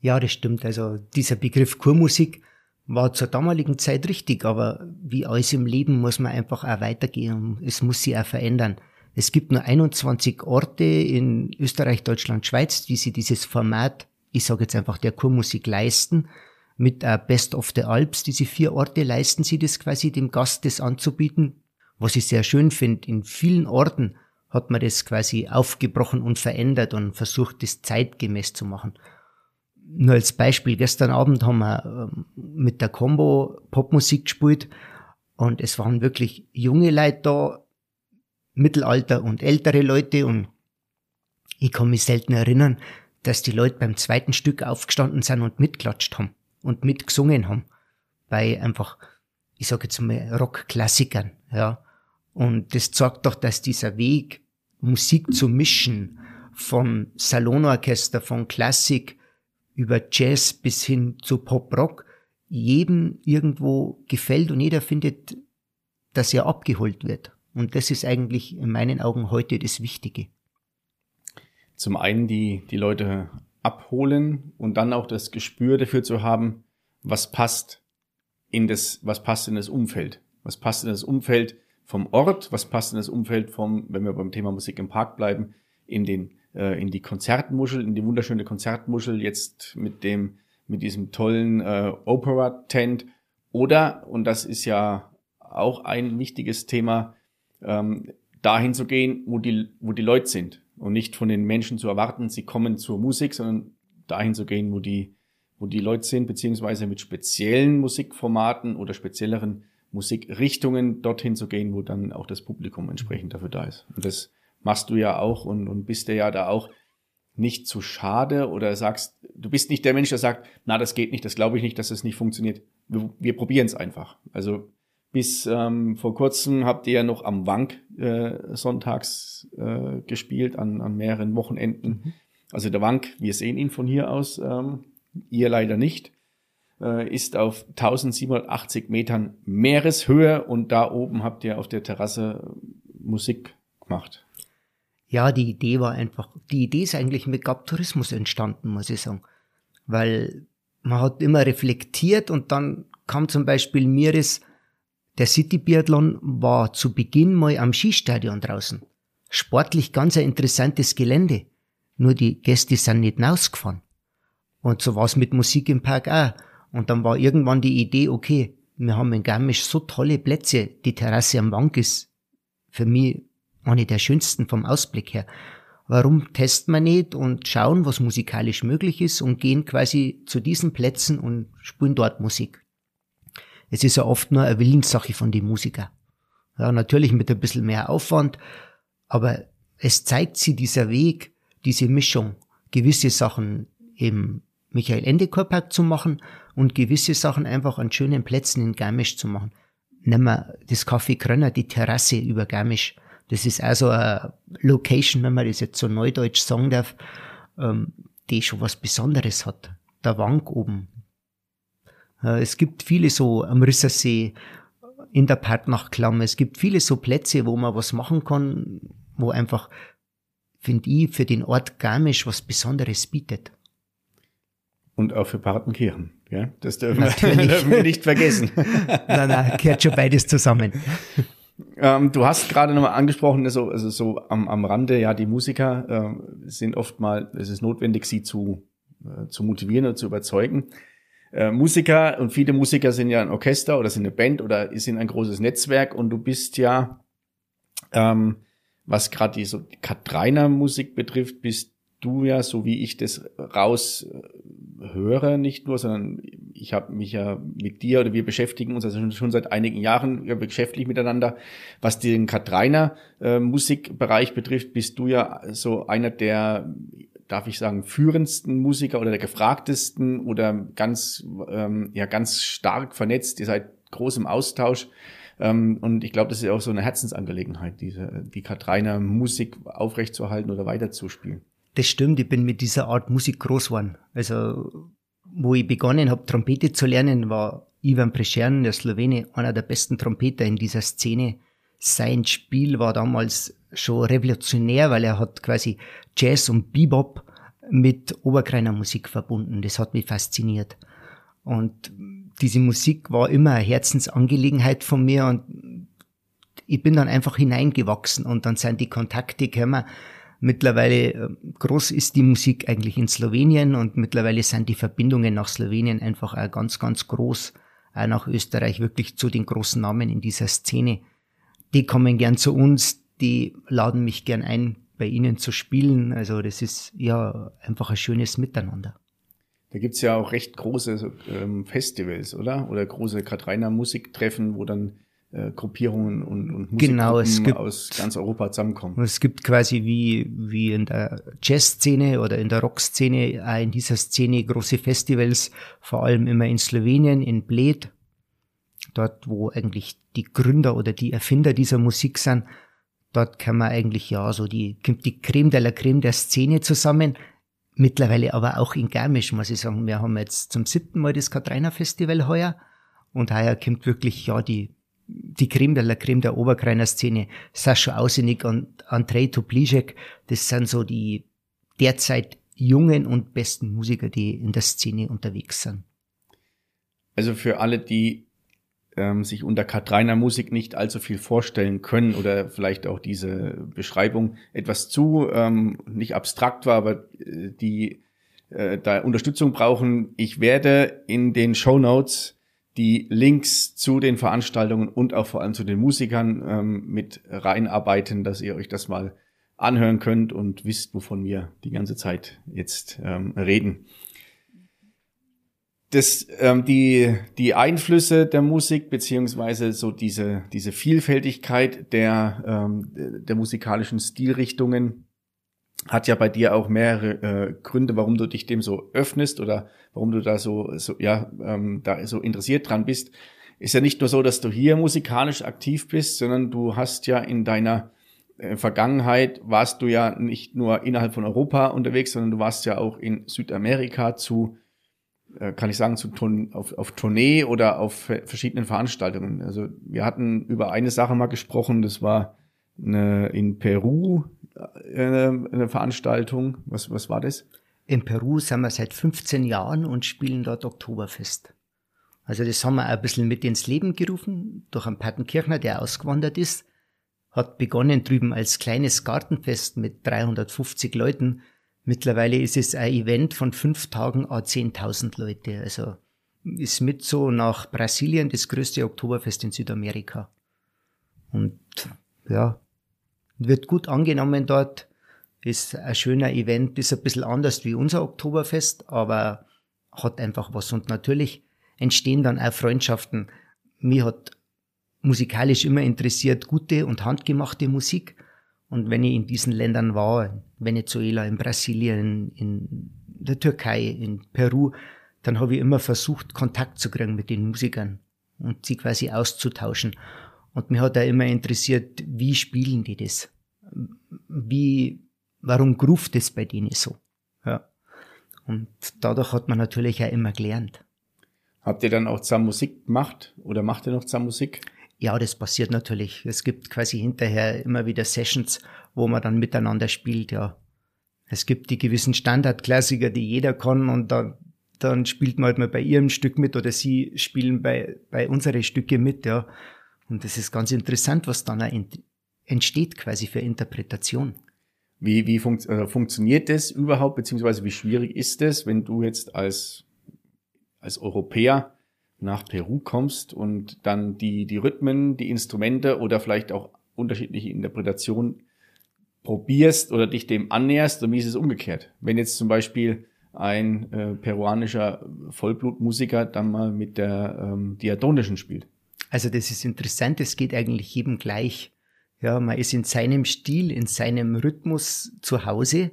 Ja, das stimmt. Also dieser Begriff Kurmusik war zur damaligen Zeit richtig, aber wie alles im Leben muss man einfach auch weitergehen. Es muss sich auch verändern. Es gibt nur 21 Orte in Österreich, Deutschland, Schweiz, die sich dieses Format, ich sage jetzt einfach der Kurmusik leisten. Mit äh, Best of the Alps, diese vier Orte leisten sie das quasi, dem Gast das anzubieten. Was ich sehr schön finde, in vielen Orten hat man das quasi aufgebrochen und verändert und versucht, das zeitgemäß zu machen nur als Beispiel, gestern Abend haben wir ähm, mit der Combo Popmusik gespielt und es waren wirklich junge Leute da, Mittelalter und ältere Leute und ich kann mich selten erinnern, dass die Leute beim zweiten Stück aufgestanden sind und mitklatscht haben und mitgesungen haben. Bei einfach, ich sage jetzt mal, Rockklassikern, ja. Und das zeigt doch, dass dieser Weg, Musik zu mischen, von Salonorchester, von Klassik, über Jazz bis hin zu Pop-Rock jedem irgendwo gefällt und jeder findet, dass er abgeholt wird. Und das ist eigentlich in meinen Augen heute das Wichtige. Zum einen die, die Leute abholen und dann auch das Gespür dafür zu haben, was passt in das, was passt in das Umfeld. Was passt in das Umfeld vom Ort, was passt in das Umfeld vom, wenn wir beim Thema Musik im Park bleiben, in den äh, in die Konzertmuschel, in die wunderschöne Konzertmuschel jetzt mit dem, mit diesem tollen äh, Opera-Tent. Oder, und das ist ja auch ein wichtiges Thema, ähm, dahin zu gehen, wo die, wo die Leute sind. Und nicht von den Menschen zu erwarten, sie kommen zur Musik, sondern dahin zu gehen, wo die, wo die Leute sind, beziehungsweise mit speziellen Musikformaten oder spezielleren Musikrichtungen dorthin zu gehen, wo dann auch das Publikum entsprechend dafür da ist. Und das machst du ja auch und, und bist ja da auch nicht zu schade oder sagst, du bist nicht der Mensch, der sagt, na, das geht nicht, das glaube ich nicht, dass das nicht funktioniert. Wir, wir probieren es einfach. Also bis ähm, vor kurzem habt ihr ja noch am Wank äh, sonntags äh, gespielt, an, an mehreren Wochenenden. Mhm. Also der Wank, wir sehen ihn von hier aus, ähm, ihr leider nicht, äh, ist auf 1780 Metern Meereshöhe und da oben habt ihr auf der Terrasse Musik gemacht. Ja, die Idee war einfach, die Idee ist eigentlich mit Gab Tourismus entstanden, muss ich sagen. Weil man hat immer reflektiert und dann kam zum Beispiel Miris, der City Biathlon war zu Beginn mal am Skistadion draußen. Sportlich ganz ein interessantes Gelände. Nur die Gäste sind nicht rausgefahren. Und so war's mit Musik im Park auch. Und dann war irgendwann die Idee, okay, wir haben in Garmisch so tolle Plätze. Die Terrasse am Wank ist für mich eine der schönsten vom Ausblick her. Warum testen wir nicht und schauen, was musikalisch möglich ist und gehen quasi zu diesen Plätzen und spielen dort Musik. Es ist ja oft nur eine Willenssache von den Musiker. Ja, natürlich mit ein bisschen mehr Aufwand, aber es zeigt sie dieser Weg, diese Mischung, gewisse Sachen im Michael Endekor Park zu machen und gewisse Sachen einfach an schönen Plätzen in Garmisch zu machen. Nehmen wir das Café Krönner, die Terrasse über Garmisch. Das ist also eine Location, wenn man das jetzt so neudeutsch sagen darf, ähm, die schon was Besonderes hat. Der Wank oben. Äh, es gibt viele so am Rissersee, in der Partnachklamm. Es gibt viele so Plätze, wo man was machen kann, wo einfach, finde ich, für den Ort Garmisch was Besonderes bietet. Und auch für Partenkirchen. Ja? Das dürfen wir, dürfen wir nicht vergessen. nein, nein, gehört schon beides zusammen. Ähm, du hast gerade nochmal angesprochen, also, also so am, am Rande, ja, die Musiker äh, sind oft mal, es ist notwendig, sie zu, äh, zu motivieren oder zu überzeugen. Äh, Musiker und viele Musiker sind ja ein Orchester oder sind eine Band oder sind ein großes Netzwerk und du bist ja, ähm, was gerade die so Katreiner Musik betrifft, bist du ja, so wie ich das raus höre, nicht nur, sondern ich habe mich ja mit dir oder wir beschäftigen uns also schon, seit einigen Jahren ja, beschäftigt miteinander. Was den Katreiner äh, Musikbereich betrifft, bist du ja so einer der darf ich sagen, führendsten Musiker oder der gefragtesten oder ganz, ähm, ja, ganz stark vernetzt. Ihr seid groß im Austausch. Ähm, und ich glaube, das ist auch so eine Herzensangelegenheit, diese, die Katreiner Musik aufrechtzuerhalten oder weiterzuspielen. Das stimmt, ich bin mit dieser Art Musik groß geworden. Also, wo ich begonnen habe, Trompete zu lernen, war Ivan Preschern, der Slowene, einer der besten Trompeter in dieser Szene. Sein Spiel war damals schon revolutionär, weil er hat quasi Jazz und Bebop mit Oberkreiner Musik verbunden. Das hat mich fasziniert. Und diese Musik war immer eine Herzensangelegenheit von mir und ich bin dann einfach hineingewachsen und dann sind die Kontakte gekommen. Mittlerweile äh, groß ist die Musik eigentlich in Slowenien und mittlerweile sind die Verbindungen nach Slowenien einfach auch ganz, ganz groß. Auch nach Österreich wirklich zu den großen Namen in dieser Szene. Die kommen gern zu uns, die laden mich gern ein, bei ihnen zu spielen. Also das ist ja einfach ein schönes Miteinander. Da gibt's ja auch recht große ähm, Festivals, oder? Oder große Katreiner Musiktreffen, wo dann äh, Gruppierungen und, und Musikgruppen genau, es gibt, aus ganz Europa zusammenkommen. Es gibt quasi wie, wie in der Jazzszene oder in der Rockszene, auch in dieser Szene große Festivals, vor allem immer in Slowenien, in Bled, dort wo eigentlich die Gründer oder die Erfinder dieser Musik sind Dort kann man eigentlich ja so die, die Creme de la Creme der Szene zusammen. Mittlerweile aber auch in Garmisch, muss ich sagen. Wir haben jetzt zum siebten Mal das Katrainer Festival heuer. Und heuer kommt wirklich, ja, die, die Creme de la Creme der Oberkreiner Szene. Sascha Ausenig und Andrei Toplicek, das sind so die derzeit jungen und besten Musiker, die in der Szene unterwegs sind. Also für alle, die ähm, sich unter Katreiner Musik nicht allzu viel vorstellen können oder vielleicht auch diese Beschreibung etwas zu ähm, nicht abstrakt war, aber äh, die äh, da Unterstützung brauchen. Ich werde in den Show Notes die Links zu den Veranstaltungen und auch vor allem zu den Musikern ähm, mit reinarbeiten, dass ihr euch das mal anhören könnt und wisst, wovon wir die ganze Zeit jetzt ähm, reden. Das, ähm, die, die Einflüsse der Musik beziehungsweise so diese, diese Vielfältigkeit der, ähm, der musikalischen Stilrichtungen hat ja bei dir auch mehrere äh, Gründe, warum du dich dem so öffnest oder warum du da so, so ja ähm, da so interessiert dran bist. Ist ja nicht nur so, dass du hier musikalisch aktiv bist, sondern du hast ja in deiner äh, Vergangenheit warst du ja nicht nur innerhalb von Europa unterwegs, sondern du warst ja auch in Südamerika zu, kann ich sagen, zu auf, auf Tournee oder auf verschiedenen Veranstaltungen. Also wir hatten über eine Sache mal gesprochen, das war eine, in Peru eine, äh, eine Veranstaltung. Was, was war das? In Peru sind wir seit 15 Jahren und spielen dort Oktoberfest. Also das haben wir ein bisschen mit ins Leben gerufen durch einen Pattenkirchner, der ausgewandert ist hat begonnen drüben als kleines Gartenfest mit 350 Leuten. Mittlerweile ist es ein Event von fünf Tagen a 10.000 Leute. Also ist mit so nach Brasilien das größte Oktoberfest in Südamerika. Und ja, wird gut angenommen dort. Ist ein schöner Event, ist ein bisschen anders wie unser Oktoberfest, aber hat einfach was. Und natürlich entstehen dann auch Freundschaften. Mir hat musikalisch immer interessiert, gute und handgemachte Musik. Und wenn ich in diesen Ländern war, Venezuela, in Brasilien, in der Türkei, in Peru, dann habe ich immer versucht, Kontakt zu kriegen mit den Musikern und sie quasi auszutauschen. Und mir hat da immer interessiert, wie spielen die das? Wie, warum gruft es bei denen so? Ja. Und dadurch hat man natürlich auch immer gelernt. Habt ihr dann auch zusammen Musik gemacht oder macht ihr noch zusammen Musik? Ja, das passiert natürlich. Es gibt quasi hinterher immer wieder Sessions, wo man dann miteinander spielt, ja. Es gibt die gewissen Standardklassiker, die jeder kann und dann, dann spielt man halt mal bei ihrem Stück mit oder sie spielen bei, bei unsere Stücke mit, ja. Und das ist ganz interessant, was dann entsteht quasi für Interpretation. Wie, wie funkt, äh, funktioniert das überhaupt, beziehungsweise wie schwierig ist es, wenn du jetzt als, als Europäer nach Peru kommst und dann die, die Rhythmen, die Instrumente oder vielleicht auch unterschiedliche Interpretationen probierst oder dich dem annäherst und wie ist es umgekehrt? Wenn jetzt zum Beispiel ein äh, peruanischer Vollblutmusiker dann mal mit der ähm, diatonischen spielt. Also das ist interessant, es geht eigentlich jedem gleich. Ja, man ist in seinem Stil, in seinem Rhythmus zu Hause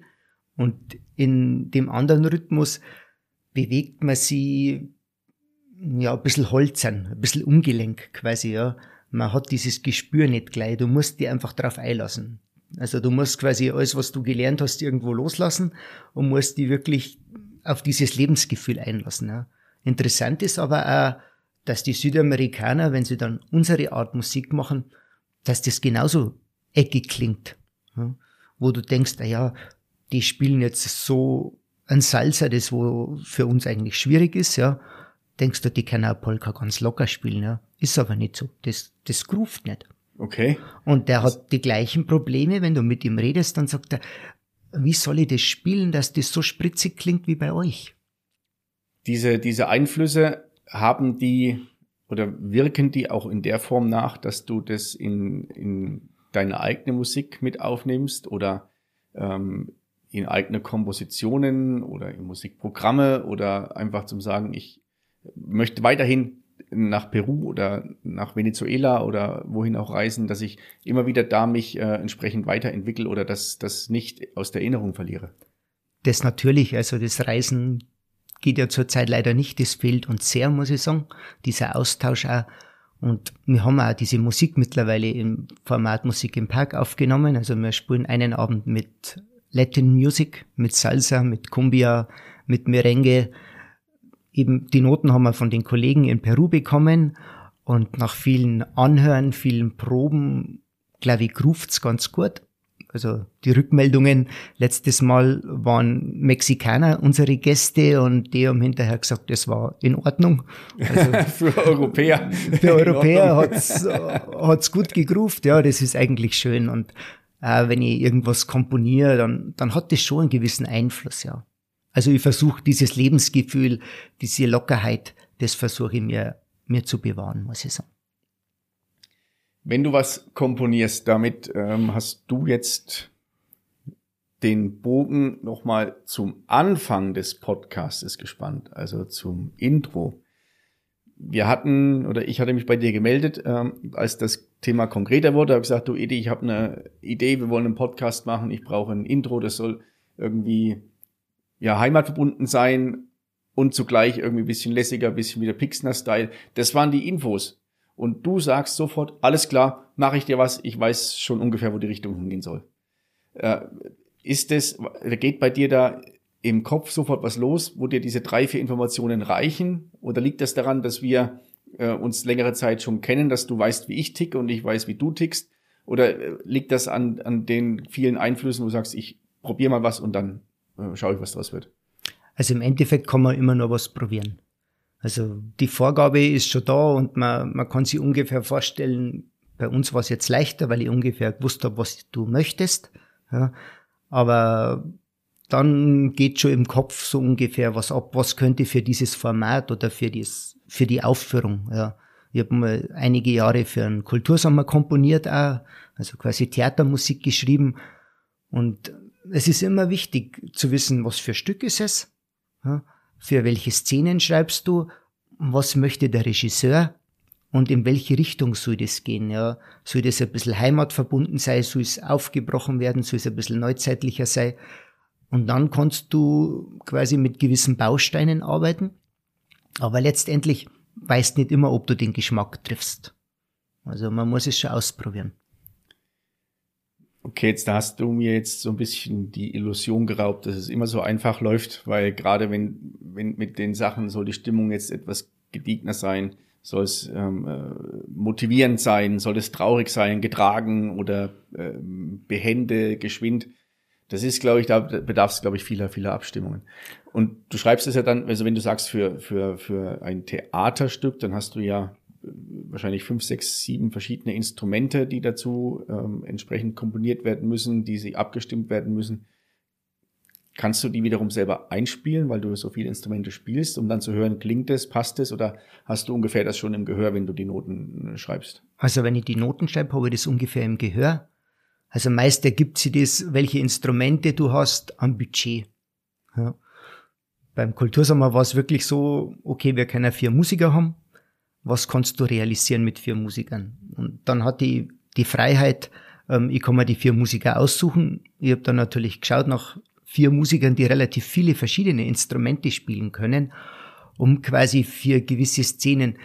und in dem anderen Rhythmus bewegt man sie ja, ein bisschen holzern, ein bisschen ungelenk quasi, ja. Man hat dieses Gespür nicht gleich. Du musst dir einfach drauf einlassen. Also du musst quasi alles, was du gelernt hast, irgendwo loslassen und musst die wirklich auf dieses Lebensgefühl einlassen. Ja. Interessant ist aber auch, dass die Südamerikaner, wenn sie dann unsere Art Musik machen, dass das genauso eckig klingt. Ja. Wo du denkst, na ja, die spielen jetzt so ein Salsa, das wo für uns eigentlich schwierig ist, ja denkst du, die können auch Polka ganz locker spielen, ja. Ist aber nicht so. Das, das groovt nicht. Okay. Und der hat die gleichen Probleme, wenn du mit ihm redest, dann sagt er, wie soll ich das spielen, dass das so spritzig klingt wie bei euch? Diese, diese Einflüsse haben die oder wirken die auch in der Form nach, dass du das in, in deine eigene Musik mit aufnimmst oder ähm, in eigene Kompositionen oder in Musikprogramme oder einfach zum Sagen, ich, möchte weiterhin nach Peru oder nach Venezuela oder wohin auch reisen, dass ich immer wieder da mich äh, entsprechend weiterentwickle oder das, das nicht aus der Erinnerung verliere. Das natürlich, also das Reisen geht ja zurzeit leider nicht, das fehlt uns sehr, muss ich sagen, dieser Austausch auch. Und wir haben auch diese Musik mittlerweile im Format Musik im Park aufgenommen. Also wir spielen einen Abend mit Latin Music, mit Salsa, mit Cumbia, mit Merengue, eben die Noten haben wir von den Kollegen in Peru bekommen und nach vielen Anhören, vielen Proben, glaube ich, ruft's ganz gut. Also die Rückmeldungen letztes Mal waren Mexikaner unsere Gäste und die haben hinterher gesagt, das war in Ordnung. Also für Europäer. Für Europäer hat's hat's gut gegruft, ja, das ist eigentlich schön und äh, wenn ich irgendwas komponiere, dann dann hat das schon einen gewissen Einfluss, ja. Also ich versuche dieses Lebensgefühl, diese Lockerheit, das versuche ich mir, mir zu bewahren, muss ich sagen. Wenn du was komponierst, damit ähm, hast du jetzt den Bogen nochmal zum Anfang des Podcasts gespannt, also zum Intro. Wir hatten, oder ich hatte mich bei dir gemeldet, ähm, als das Thema konkreter wurde, habe gesagt, du Edi, ich habe eine Idee, wir wollen einen Podcast machen, ich brauche ein Intro, das soll irgendwie ja heimatverbunden sein und zugleich irgendwie ein bisschen lässiger, ein bisschen wieder Pixner-Style. Das waren die Infos. Und du sagst sofort, alles klar, mache ich dir was, ich weiß schon ungefähr, wo die Richtung hingehen soll. Äh, ist das, geht bei dir da im Kopf sofort was los, wo dir diese drei, vier Informationen reichen? Oder liegt das daran, dass wir äh, uns längere Zeit schon kennen, dass du weißt, wie ich ticke und ich weiß, wie du tickst? Oder äh, liegt das an, an den vielen Einflüssen, wo du sagst, ich probiere mal was und dann äh, schaue ich, was draus wird? Also im Endeffekt kann man immer noch was probieren. Also die Vorgabe ist schon da und man, man kann sich ungefähr vorstellen, bei uns war es jetzt leichter, weil ich ungefähr gewusst habe, was du möchtest. Ja. Aber dann geht schon im Kopf so ungefähr was ab, was könnte für dieses Format oder für, dies, für die Aufführung. Ja. Ich habe mal einige Jahre für einen Kultursommer komponiert, auch, also quasi Theatermusik geschrieben. Und es ist immer wichtig zu wissen, was für Stück ist es, für welche Szenen schreibst du, was möchte der Regisseur und in welche Richtung soll das gehen. Ja? Soll das ein bisschen heimatverbunden sein, soll es aufgebrochen werden, soll es ein bisschen neuzeitlicher sein. Und dann kannst du quasi mit gewissen Bausteinen arbeiten, aber letztendlich weißt nicht immer, ob du den Geschmack triffst. Also man muss es schon ausprobieren. Okay, jetzt hast du mir jetzt so ein bisschen die Illusion geraubt, dass es immer so einfach läuft, weil gerade wenn, wenn mit den Sachen soll die Stimmung jetzt etwas gediegner sein, soll es ähm, äh, motivierend sein, soll es traurig sein, getragen oder ähm, behende, geschwind. Das ist, glaube ich, da bedarf es, glaube ich, vieler, vieler Abstimmungen. Und du schreibst es ja dann, also wenn du sagst für, für, für ein Theaterstück, dann hast du ja wahrscheinlich fünf, sechs, sieben verschiedene Instrumente, die dazu ähm, entsprechend komponiert werden müssen, die sie abgestimmt werden müssen. Kannst du die wiederum selber einspielen, weil du so viele Instrumente spielst, um dann zu hören, klingt es, passt es oder hast du ungefähr das schon im Gehör, wenn du die Noten äh, schreibst? Also wenn ich die Noten schreibe, habe ich das ungefähr im Gehör. Also meist ergibt sie das, welche Instrumente du hast am Budget. Ja. Beim Kultursommer war es wirklich so, okay, wir können vier Musiker haben, was kannst du realisieren mit vier Musikern? Und dann hatte ich die Freiheit, ähm, ich kann mir die vier Musiker aussuchen. Ich habe dann natürlich geschaut nach vier Musikern, die relativ viele verschiedene Instrumente spielen können, um quasi für gewisse Szenen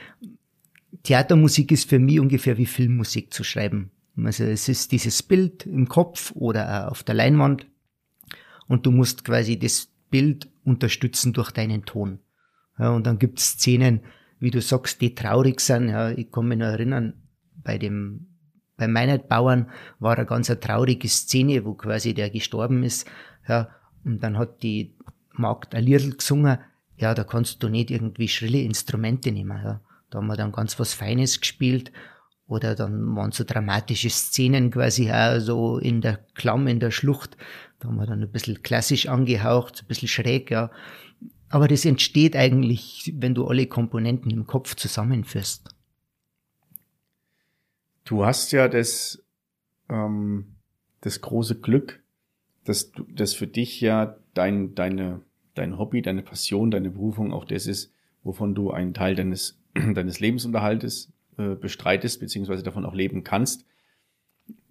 Theatermusik ist für mich ungefähr wie Filmmusik zu schreiben. Also es ist dieses Bild im Kopf oder auf der Leinwand und du musst quasi das Bild unterstützen durch deinen Ton. Ja, und dann gibt es Szenen, wie du sagst, die traurig sind. Ja, ich kann mich noch erinnern, bei dem, bei meinen Bauern war eine ganz eine traurige Szene, wo quasi der gestorben ist. Ja, und dann hat die Magd ein Lied gesungen. Ja, da kannst du nicht irgendwie schrille Instrumente nehmen. Ja. Da haben wir dann ganz was Feines gespielt. Oder dann waren so dramatische Szenen quasi auch so in der Klamm, in der Schlucht. Da haben wir dann ein bisschen klassisch angehaucht, ein bisschen schräg, ja. Aber das entsteht eigentlich, wenn du alle Komponenten im Kopf zusammenführst. Du hast ja das, ähm, das große Glück, dass du, dass für dich ja dein, deine, dein Hobby, deine Passion, deine Berufung auch das ist, wovon du einen Teil deines, deines Lebensunterhaltes äh, bestreitest, beziehungsweise davon auch leben kannst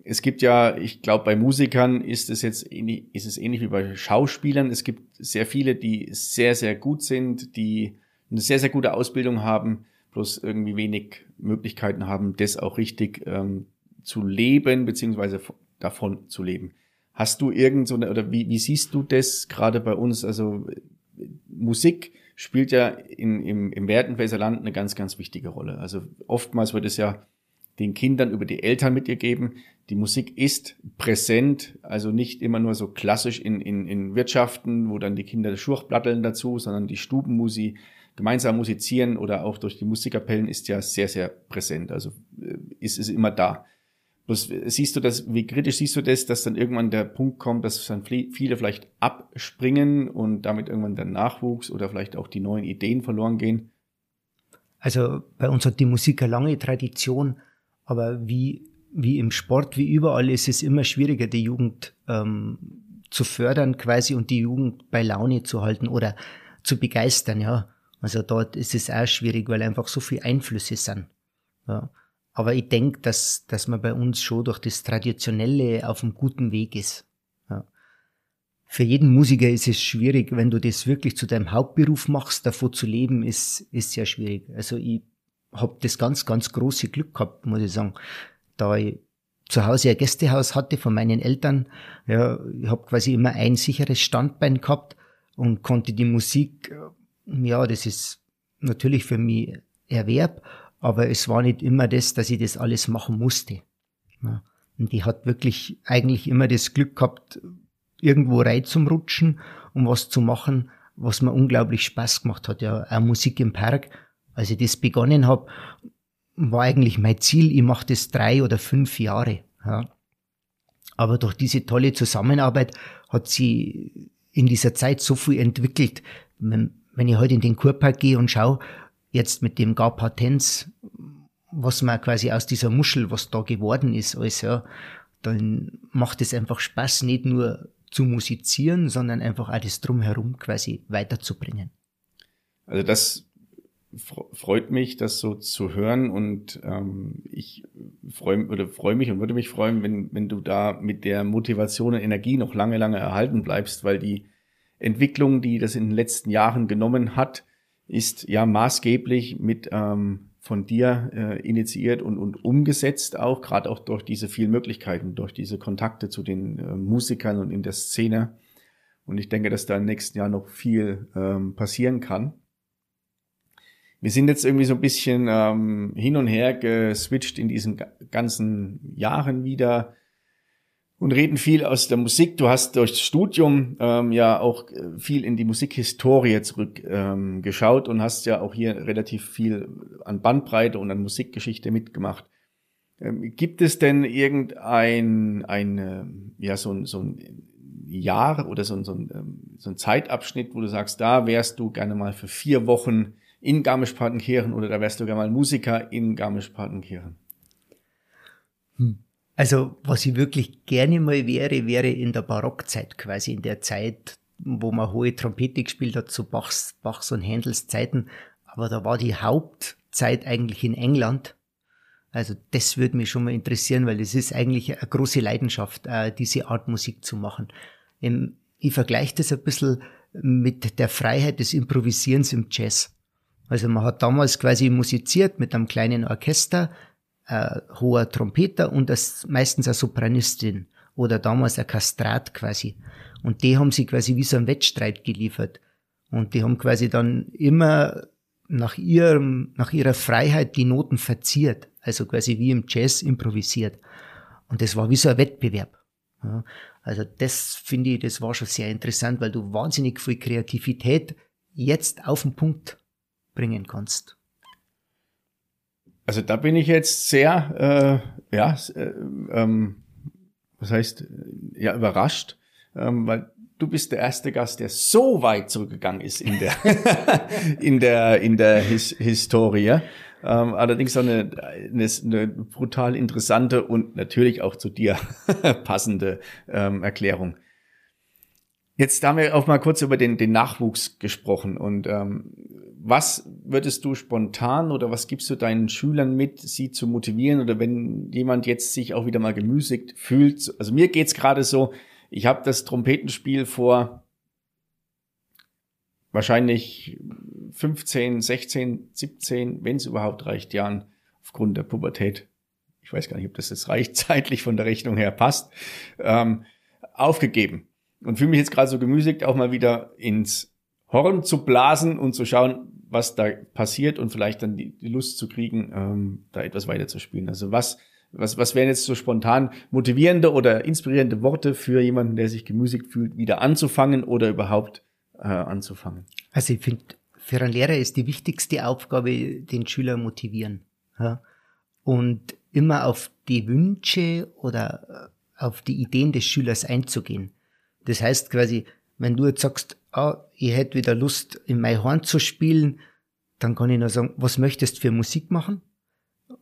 es gibt ja, ich glaube, bei Musikern ist es jetzt ähnlich, ist es ähnlich wie bei Schauspielern. Es gibt sehr viele, die sehr, sehr gut sind, die eine sehr, sehr gute Ausbildung haben, bloß irgendwie wenig Möglichkeiten haben, das auch richtig ähm, zu leben, beziehungsweise davon zu leben. Hast du irgend so eine, oder wie, wie siehst du das gerade bei uns? Also Musik spielt ja in, im, im Werdenfelser Land eine ganz, ganz wichtige Rolle. Also oftmals wird es ja den Kindern über die Eltern mit ihr geben. Die Musik ist präsent, also nicht immer nur so klassisch in, in, in Wirtschaften, wo dann die Kinder Schurchplatteln dazu, sondern die Stubenmusik, gemeinsam musizieren oder auch durch die Musikkapellen ist ja sehr, sehr präsent. Also äh, ist es immer da. Bloß äh, siehst du das, wie kritisch siehst du das, dass dann irgendwann der Punkt kommt, dass dann viele vielleicht abspringen und damit irgendwann der Nachwuchs oder vielleicht auch die neuen Ideen verloren gehen? Also bei uns hat die Musik eine lange Tradition. Aber wie, wie im Sport, wie überall, ist es immer schwieriger, die Jugend ähm, zu fördern quasi und die Jugend bei Laune zu halten oder zu begeistern, ja. Also dort ist es auch schwierig, weil einfach so viele Einflüsse sind. Ja. Aber ich denke, dass, dass man bei uns schon durch das Traditionelle auf einem guten Weg ist. Ja. Für jeden Musiker ist es schwierig, wenn du das wirklich zu deinem Hauptberuf machst, davor zu leben, ist, ist sehr schwierig. Also ich habe das ganz, ganz große Glück gehabt, muss ich sagen, da ich zu Hause ein Gästehaus hatte von meinen Eltern. Ja, ich habe quasi immer ein sicheres Standbein gehabt und konnte die Musik, ja, das ist natürlich für mich Erwerb, aber es war nicht immer das, dass ich das alles machen musste. Ja. Und ich hatte wirklich eigentlich immer das Glück gehabt, irgendwo rein zum Rutschen, um was zu machen, was mir unglaublich Spaß gemacht hat. Ja, auch Musik im Park. Als ich das begonnen habe, war eigentlich mein Ziel, ich mache das drei oder fünf Jahre. Ja. Aber durch diese tolle Zusammenarbeit hat sie in dieser Zeit so viel entwickelt. Wenn, wenn ich heute in den Kurpark gehe und schaue, jetzt mit dem Garpatenz, was man quasi aus dieser Muschel, was da geworden ist, alles, ja, dann macht es einfach Spaß, nicht nur zu musizieren, sondern einfach das Drumherum quasi weiterzubringen. Also das freut mich, das so zu hören und ähm, ich freue oder freue mich und würde mich freuen, wenn, wenn du da mit der Motivation und Energie noch lange, lange erhalten bleibst, weil die Entwicklung, die das in den letzten Jahren genommen hat, ist ja maßgeblich mit ähm, von dir äh, initiiert und, und umgesetzt auch, gerade auch durch diese vielen Möglichkeiten, durch diese Kontakte zu den äh, Musikern und in der Szene. Und ich denke, dass da im nächsten Jahr noch viel ähm, passieren kann. Wir sind jetzt irgendwie so ein bisschen ähm, hin und her geswitcht in diesen ganzen Jahren wieder und reden viel aus der Musik. Du hast durchs Studium ähm, ja auch äh, viel in die Musikhistorie zurückgeschaut ähm, und hast ja auch hier relativ viel an Bandbreite und an Musikgeschichte mitgemacht. Ähm, gibt es denn irgendein ein, äh, ja, so, so ein Jahr oder so, so, ein, ähm, so ein Zeitabschnitt, wo du sagst, da wärst du gerne mal für vier Wochen in Garmisch-Partenkirchen oder da wärst du gerne mal Musiker in Garmisch-Partenkirchen? Hm. Also, was ich wirklich gerne mal wäre, wäre in der Barockzeit quasi, in der Zeit, wo man hohe Trompete gespielt hat, zu Bachs, Bachs und Händels Zeiten. Aber da war die Hauptzeit eigentlich in England. Also das würde mich schon mal interessieren, weil das ist eigentlich eine große Leidenschaft, äh, diese Art Musik zu machen. Ich vergleiche das ein bisschen mit der Freiheit des Improvisierens im Jazz. Also man hat damals quasi musiziert mit einem kleinen Orchester, äh, hoher Trompeter und das, meistens eine Sopranistin oder damals ein Kastrat quasi. Und die haben sie quasi wie so ein Wettstreit geliefert. Und die haben quasi dann immer nach ihrem, nach ihrer Freiheit die Noten verziert. Also quasi wie im Jazz improvisiert. Und das war wie so ein Wettbewerb. Ja, also das finde ich, das war schon sehr interessant, weil du wahnsinnig viel Kreativität jetzt auf den Punkt bringen kannst. Also da bin ich jetzt sehr, äh, ja, äh, ähm, was heißt, ja, überrascht, ähm, weil du bist der erste Gast, der so weit zurückgegangen ist in der, in der, in der His Historie. Ähm, allerdings auch eine, eine, eine brutal interessante und natürlich auch zu dir passende ähm, Erklärung. Jetzt haben wir auch mal kurz über den, den Nachwuchs gesprochen und ähm, was würdest du spontan oder was gibst du deinen Schülern mit, sie zu motivieren oder wenn jemand jetzt sich auch wieder mal gemüßigt fühlt? Also mir geht's gerade so, ich habe das Trompetenspiel vor wahrscheinlich 15, 16, 17, wenn es überhaupt reicht, Jahren aufgrund der Pubertät. Ich weiß gar nicht, ob das jetzt reicht, zeitlich von der Rechnung her passt, ähm, aufgegeben und fühle mich jetzt gerade so gemüßigt, auch mal wieder ins Horn zu blasen und zu schauen, was da passiert und vielleicht dann die, die Lust zu kriegen, ähm, da etwas weiter zu spielen. Also was, was, was wären jetzt so spontan motivierende oder inspirierende Worte für jemanden, der sich gemüßigt fühlt, wieder anzufangen oder überhaupt äh, anzufangen? Also ich finde, für einen Lehrer ist die wichtigste Aufgabe, den Schüler motivieren. Ja? Und immer auf die Wünsche oder äh, auf die Ideen des Schülers einzugehen. Das heißt quasi, wenn du jetzt sagst, ah, ich hätte wieder Lust, in mein Horn zu spielen, dann kann ich nur sagen, was möchtest du für Musik machen?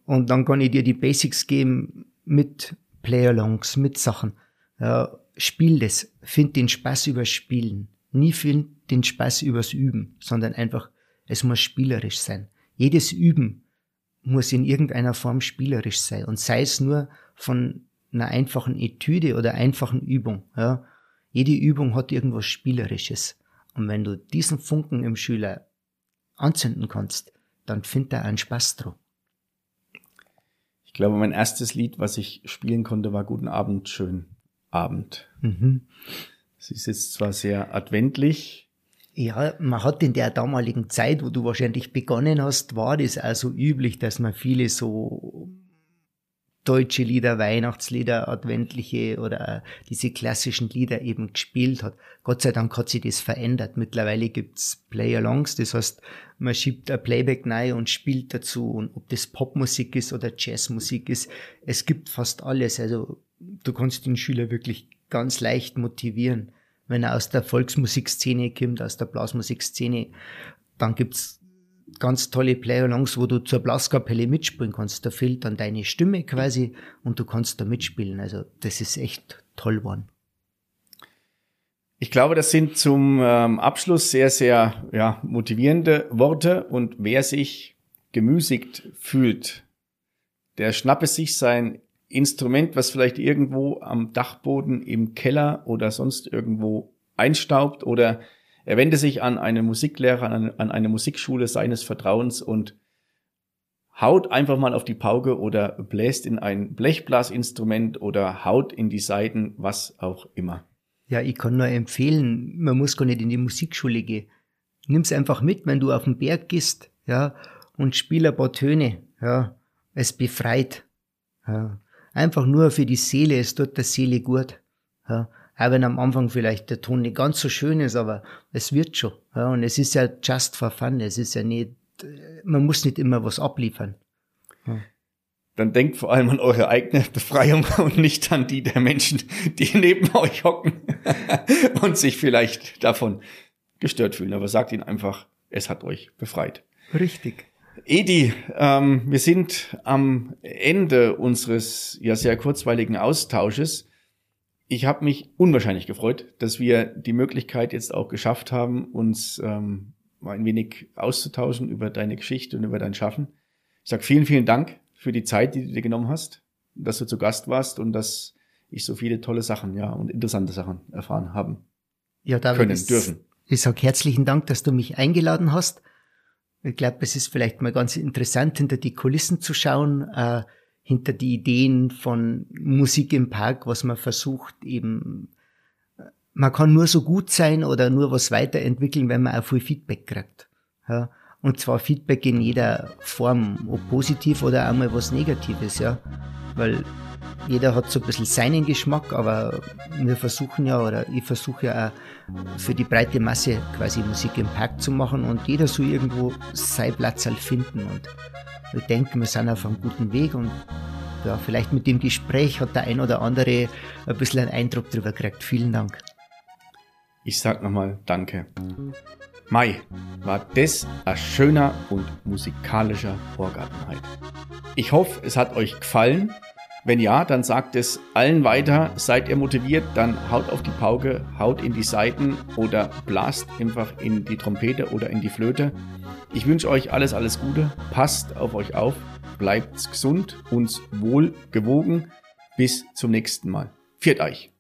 Und dann kann ich dir die Basics geben mit Playalongs, mit Sachen. Ja, spiel das, find den Spaß übers Spielen. Nie find den Spaß übers Üben, sondern einfach, es muss spielerisch sein. Jedes Üben muss in irgendeiner Form spielerisch sein und sei es nur von einer einfachen Etüde oder einfachen Übung. Ja. Jede Übung hat irgendwas Spielerisches. Und wenn du diesen Funken im Schüler anzünden kannst, dann findet er einen Spaß dran. Ich glaube, mein erstes Lied, was ich spielen konnte, war Guten Abend, schön Abend. Mhm. Sie ist jetzt zwar sehr adventlich. Ja, man hat in der damaligen Zeit, wo du wahrscheinlich begonnen hast, war das also üblich, dass man viele so deutsche Lieder, Weihnachtslieder, adventliche oder diese klassischen Lieder eben gespielt hat. Gott sei Dank hat sich das verändert. Mittlerweile gibt's Play-Alongs, das heißt, man schiebt ein Playback rein und spielt dazu. Und ob das Popmusik ist oder Jazzmusik ist, es gibt fast alles. Also du kannst den Schüler wirklich ganz leicht motivieren. Wenn er aus der Volksmusikszene kommt, aus der Blasmusikszene, dann gibt's ganz tolle Play-Alongs, wo du zur Blaskapelle mitspielen kannst. Da fehlt dann deine Stimme quasi und du kannst da mitspielen. Also das ist echt toll geworden. Ich glaube, das sind zum ähm, Abschluss sehr, sehr ja, motivierende Worte. Und wer sich gemüßigt fühlt, der schnappe sich sein Instrument, was vielleicht irgendwo am Dachboden im Keller oder sonst irgendwo einstaubt oder er wende sich an einen Musiklehrer, an eine, an eine Musikschule seines Vertrauens und haut einfach mal auf die Pauke oder bläst in ein Blechblasinstrument oder haut in die Saiten, was auch immer. Ja, ich kann nur empfehlen, man muss gar nicht in die Musikschule gehen. Nimm's einfach mit, wenn du auf den Berg gehst, ja, und spiel ein paar Töne, ja. Es befreit, ja. Einfach nur für die Seele, es tut der Seele gut, ja. Auch wenn am Anfang vielleicht der Ton nicht ganz so schön ist, aber es wird schon. Ja, und es ist ja just for fun. Es ist ja nicht, man muss nicht immer was abliefern. Ja. Dann denkt vor allem an eure eigene Befreiung und nicht an die der Menschen, die neben euch hocken und sich vielleicht davon gestört fühlen. Aber sagt ihnen einfach, es hat euch befreit. Richtig. Edi, ähm, wir sind am Ende unseres ja sehr kurzweiligen Austausches ich habe mich unwahrscheinlich gefreut, dass wir die Möglichkeit jetzt auch geschafft haben, uns ähm, mal ein wenig auszutauschen über deine Geschichte und über dein Schaffen. Ich sag vielen, vielen Dank für die Zeit, die du dir genommen hast, dass du zu Gast warst und dass ich so viele tolle Sachen, ja, und interessante Sachen erfahren haben ja, David, können, ist, dürfen. Ich sag herzlichen Dank, dass du mich eingeladen hast. Ich glaube, es ist vielleicht mal ganz interessant, hinter die Kulissen zu schauen. Äh, hinter die Ideen von Musik im Park, was man versucht eben, man kann nur so gut sein oder nur was weiterentwickeln, wenn man auch viel Feedback kriegt. Ja. Und zwar Feedback in jeder Form, ob positiv oder einmal was Negatives, ja. Weil jeder hat so ein bisschen seinen Geschmack, aber wir versuchen ja, oder ich versuche ja auch für die breite Masse quasi Musik im Park zu machen und jeder so irgendwo sein Platz halt finden und ich denke, wir sind auf einem guten Weg und ja, vielleicht mit dem Gespräch hat der ein oder andere ein bisschen einen Eindruck darüber gekriegt. Vielen Dank. Ich sag nochmal Danke. Mai, war das ein schöner und musikalischer Vorgartenheit. Ich hoffe, es hat euch gefallen. Wenn ja, dann sagt es allen weiter. Seid ihr motiviert, dann haut auf die Pauke, haut in die Saiten oder blast einfach in die Trompete oder in die Flöte. Ich wünsche euch alles, alles Gute. Passt auf euch auf. Bleibt gesund und wohl gewogen. Bis zum nächsten Mal. Viert euch.